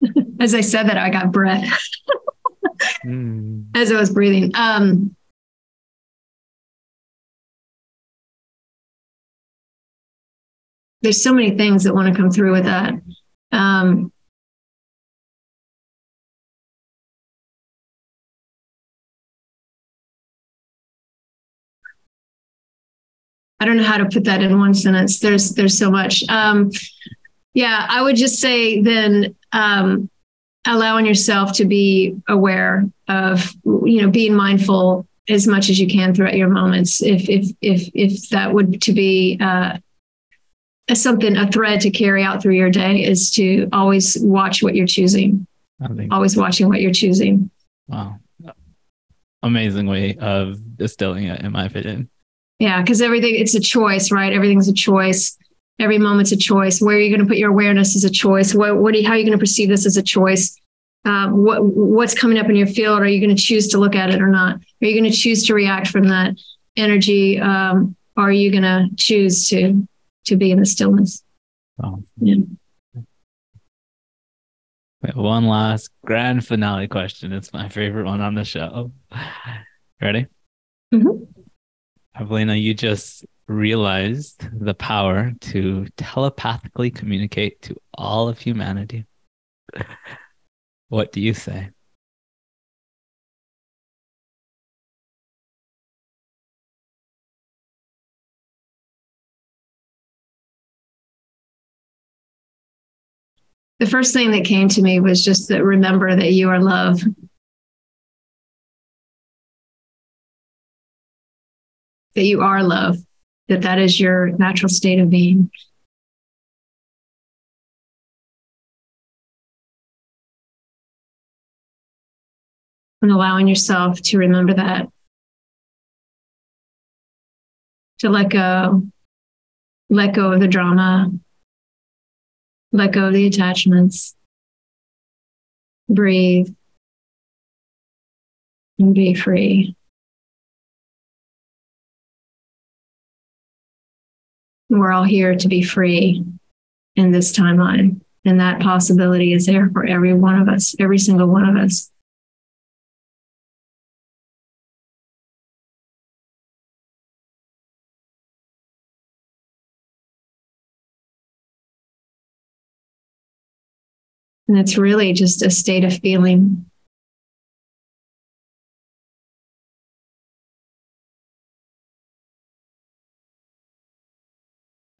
S3: as I said that, I got breath
S2: Hmm.
S3: as I was breathing. Um, there's so many things that want to come through with that. Um, I don't know how to put that in one sentence. There's there's so much. Um, yeah, I would just say then um, allowing yourself to be aware of you know being mindful as much as you can throughout your moments. If if if if that would to be uh, something a thread to carry out through your day is to always watch what you're choosing.
S2: Think
S3: Always watching what you're choosing.
S2: wow, amazing way of distilling it, in my opinion.
S3: Yeah, because everything it's a choice, right? Everything's a choice. Every moment's a choice. Where are you going to put your awareness is a choice. What what are you, how are you going to perceive this as a choice? Um, what what's coming up in your field? Are you going to choose to look at it or not? Are you going to choose to react from that energy? Um, are you going to choose to to be in the stillness?
S2: Wow.
S3: Yeah.
S2: Wait, one last grand finale question. It's my favorite one on the show. Ready?
S3: Mhm.
S2: Avalina, you just realized the power to telepathically communicate to all of humanity. What do you say?
S3: The first thing that came to me was just that remember that you are love. That you are love, that that is your natural state of being. And allowing yourself to remember that, to let go, let go of the drama, let go of the attachments. Breathe and be free. We're all here to be free in this timeline. And that possibility is there for every one of us, every single one of us. And it's really just a state of feeling.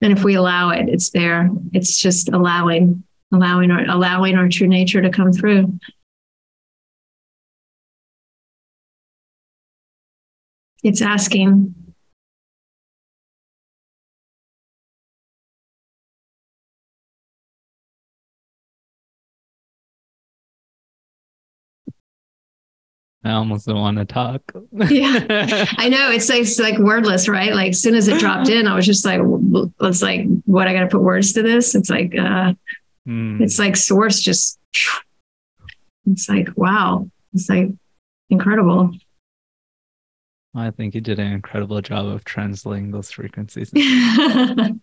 S3: And if we allow it, it's there. It's just allowing, allowing our allowing our true nature to come through. It's asking,
S2: I almost don't want to talk.
S3: Yeah. I know it's like, it's like wordless, right? Like as soon as it dropped in, I was just like, it's like, what I got to put words to this. It's like, uh,
S2: Hmm.
S3: it's like source just, it's like, wow. It's like incredible.
S2: I think you did an incredible job of translating those frequencies.
S3: it's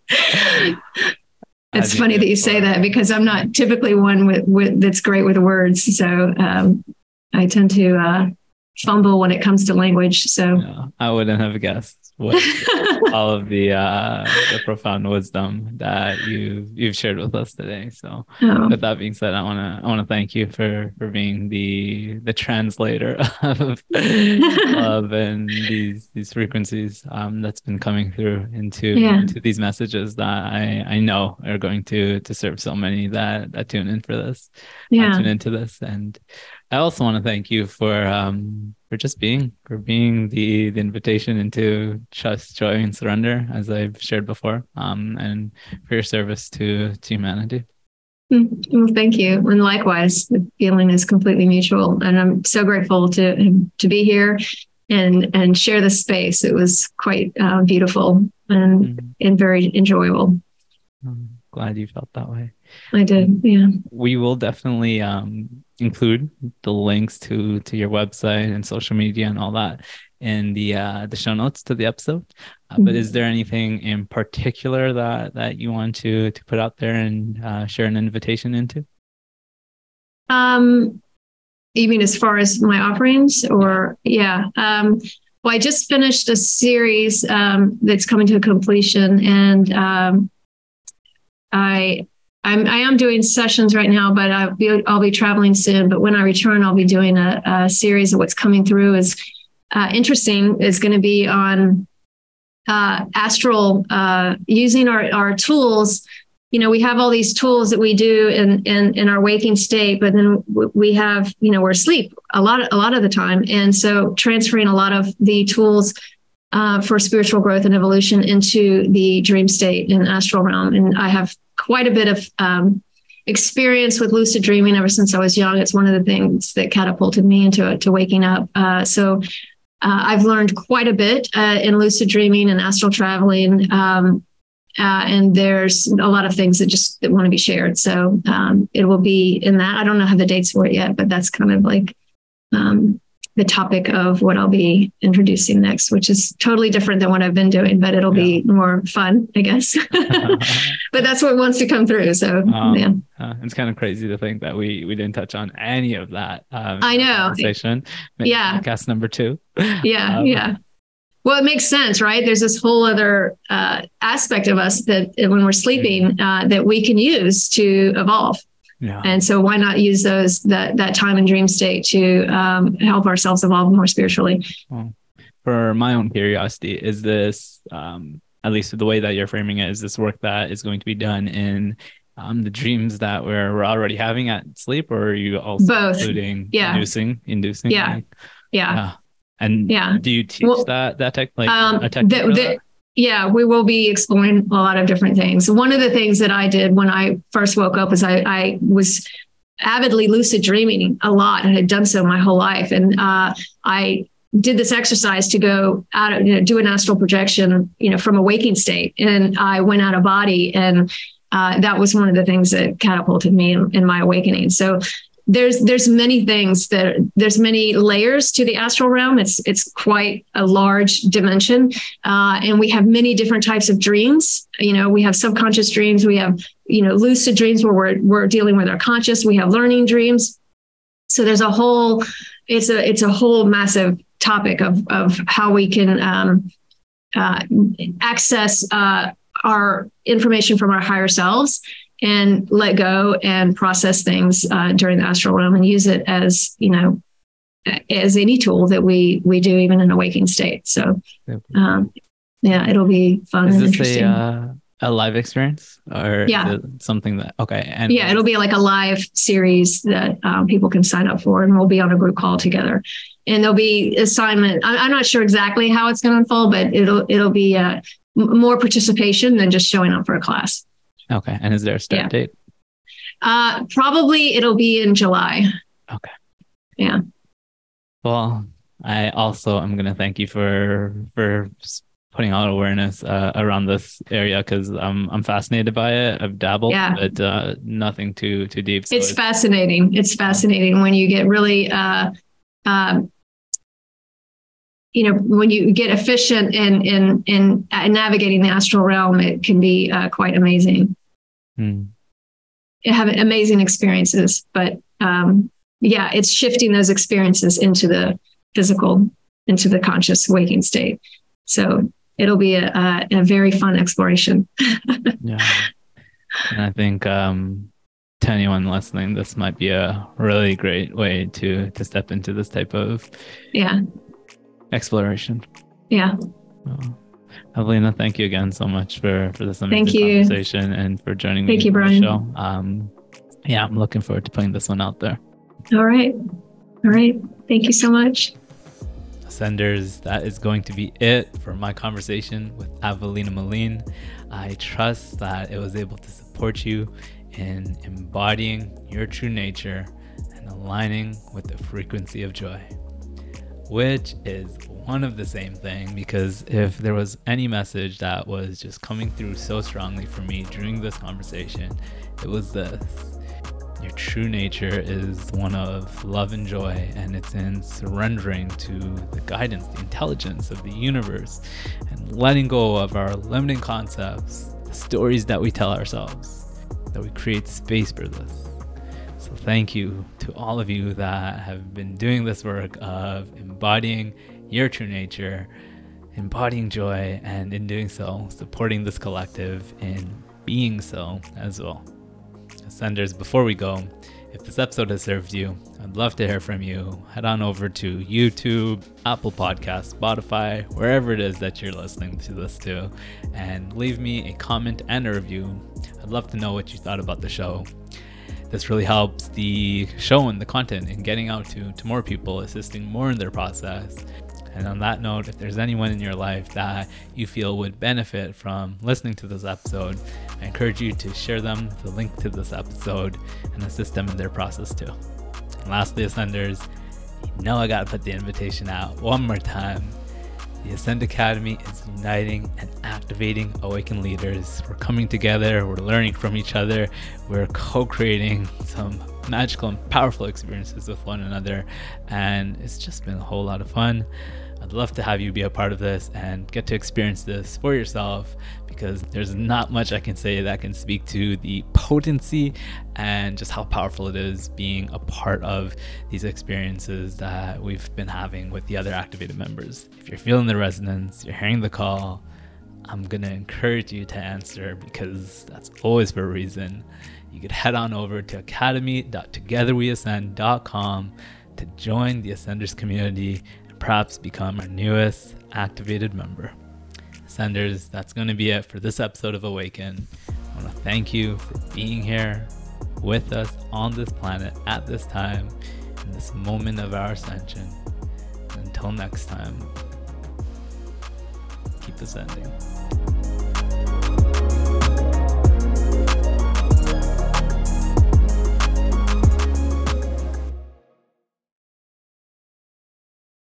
S3: funny that you say that because I'm not typically one with, with that's great with words. So, um, I tend to, uh, fumble when it comes to language. So,
S2: Yeah, I wouldn't have guessed what all of the uh, the profound wisdom that you you've shared with us today. So, oh. with that being said, I want to I want to thank you for for being the the translator of love and these these frequencies um, that's been coming through into yeah. into these messages that I I know are going to to serve so many that that tune in for this, yeah, tune into this, and I also want to thank you for um for just being for being the the invitation into trust, joy, and surrender, as I've shared before, um, and for your service to to humanity.
S3: Hmm. Well, thank you, and likewise, the feeling is completely mutual, and I'm so grateful to to be here and and share this space. It was quite uh, beautiful and mm-hmm. and very enjoyable.
S2: I'm glad you felt that way.
S3: I did, yeah.
S2: We will definitely um, include the links to to your website and social media and all that in the uh, the show notes to the episode. Uh, mm-hmm. But is there anything in particular that that you want to to put out there and uh, share an invitation into?
S3: Um, you mean as far as my offerings, or yeah? Um, well, I just finished a series um, that's coming to a completion, and um, I I'm, I am doing sessions right now, but I'll be, I'll be traveling soon. But when I return, I'll be doing a, a series of what's coming through is uh, interesting is going to be on uh, astral, uh, using our, our tools. You know, we have all these tools that we do in, in, in our waking state, but then we have, you know, we're asleep a lot, a lot of the time. And so transferring a lot of the tools uh, for spiritual growth and evolution into the dream state and astral realm. And I have quite a bit of um, experience with lucid dreaming ever since I was young. It's one of the things that catapulted me into to waking up. Uh, so uh, I've learned quite a bit uh, in lucid dreaming and astral traveling. Um, uh, and there's a lot of things that just that want to be shared. So um, it will be in that. I don't know how the dates for it yet, but that's kind of like um, the topic of what I'll be introducing next, which is totally different than what I've been doing, but it'll yeah. be more fun, I guess. but that's what wants to come through. So, um, yeah.
S2: Uh, it's kind of crazy to think that we we didn't touch on any of that.
S3: Um, I know.
S2: Conversation.
S3: yeah.
S2: Podcast number two.
S3: Yeah. Um, yeah. Well, it makes sense, right? There's this whole other uh, aspect of us that when we're sleeping uh, that we can use to evolve. Yeah. And so why not use those that that time and dream state to um, help ourselves evolve more spiritually?
S2: For my own curiosity, is this um, at least the way that you're framing it? Is this work that is going to be done in um, the dreams that we're, we're already having at sleep, or are you also
S3: Both.
S2: including
S3: yeah.
S2: inducing, inducing?
S3: Yeah. Yeah. yeah.
S2: And
S3: yeah.
S2: do you teach well, that that tech like um, a technique? The,
S3: yeah, we will be exploring a lot of different things. One of the things that I did when I first woke up is I, I was avidly lucid dreaming a lot and had done so my whole life. And uh, I did this exercise to go out you know, do an astral projection, you know, from a waking state. And I went out of body and uh, that was one of the things that catapulted me in, in my awakening. So there's there's many things that there's many layers to the astral realm. It's it's quite a large dimension, uh, and we have many different types of dreams. You know, we have subconscious dreams. We have you know lucid dreams where we're we're dealing with our conscious. We have learning dreams. So there's a whole it's a it's a whole massive topic of of how we can um, uh, access uh, our information from our higher selves and let go and process things uh, during the astral realm and use it as you know as any tool that we we do even in a waking state. So um, yeah it'll be fun
S2: is
S3: and
S2: interesting a, uh, a live experience or
S3: yeah.
S2: something that okay
S3: and yeah it'll be like a live series that um, people can sign up for and we'll be on a group call together. And there'll be assignment i'm, I'm not sure exactly how it's going to unfold but it'll it'll be uh, more participation than just showing up for a class
S2: Okay. And is there a start yeah. date?
S3: Uh, probably it'll be in July.
S2: Okay.
S3: Yeah.
S2: Well, I also am going to thank you for for putting out awareness uh, around this area because I'm I'm fascinated by it. I've dabbled, yeah. but uh, nothing too too deep.
S3: So it's, it's, fascinating. It's fascinating when you get really. Uh, um, you know, when you get efficient in in in navigating the astral realm, it can be uh, quite amazing. Mm. Have amazing experiences, but um, yeah, it's shifting those experiences into the physical, into the conscious waking state. So it'll be a, a, a very fun exploration.
S2: yeah. And I think um, to anyone listening, this might be a really great way to to step into this type of
S3: yeah
S2: exploration.
S3: Yeah.
S2: Well, Avalina, thank you again so much for for this
S3: amazing thank you.
S2: conversation and for joining me.
S3: thank
S2: me
S3: you, Bryan.
S2: the show. Um, yeah, I'm looking forward to putting this one out there.
S3: All right. All right. Thank you so much.
S2: Ascenders, that is going to be it for my conversation with Avalina Maline. I trust that it was able to support you in embodying your true nature and aligning with the frequency of joy, which is one of the same thing. Because if there was any message that was just coming through so strongly for me during this conversation, it was this your true nature is one of love and joy, and it's in surrendering to the guidance, the intelligence of the universe, and letting go of our limiting concepts, the stories that we tell ourselves, that we create space for this. Thank you to all of you that have been doing this work of embodying your true nature, embodying joy, and in doing so, supporting this collective in being so as well. Ascenders, before we go, if this episode has served you, I'd love to hear from you. Head on over to YouTube, Apple Podcasts, Spotify, wherever it is that you're listening to this to, and leave me a comment and a review. I'd love to know what you thought about the show. This really helps the show and the content and getting out to, to more people, assisting more in their process, and on that note, if there's anyone in your life that you feel would benefit from listening to this episode, I encourage you to share them the link to this episode and assist them in their process too. And lastly, Ascenders, you know I gotta put the invitation out one more time. The Ascend Academy is uniting and activating awakened leaders. We're coming together, we're learning from each other, we're co creating some magical and powerful experiences with one another, and it's just been a whole lot of fun. I'd love to have you be a part of this and get to experience this for yourself because there's not much I can say that can speak to the potency and just how powerful it is being a part of these experiences that we've been having with the other activated members. If you're feeling the resonance, you're hearing the call, I'm gonna encourage you to answer because that's always for a reason. You could head on over to academy.togetherweascend.com to join the Ascenders community and perhaps become our newest activated member. Ascenders, that's going to be it for this episode of Awaken. I want to thank you for being here with us on this planet at this time, in this moment of our ascension. Until next time, keep ascending.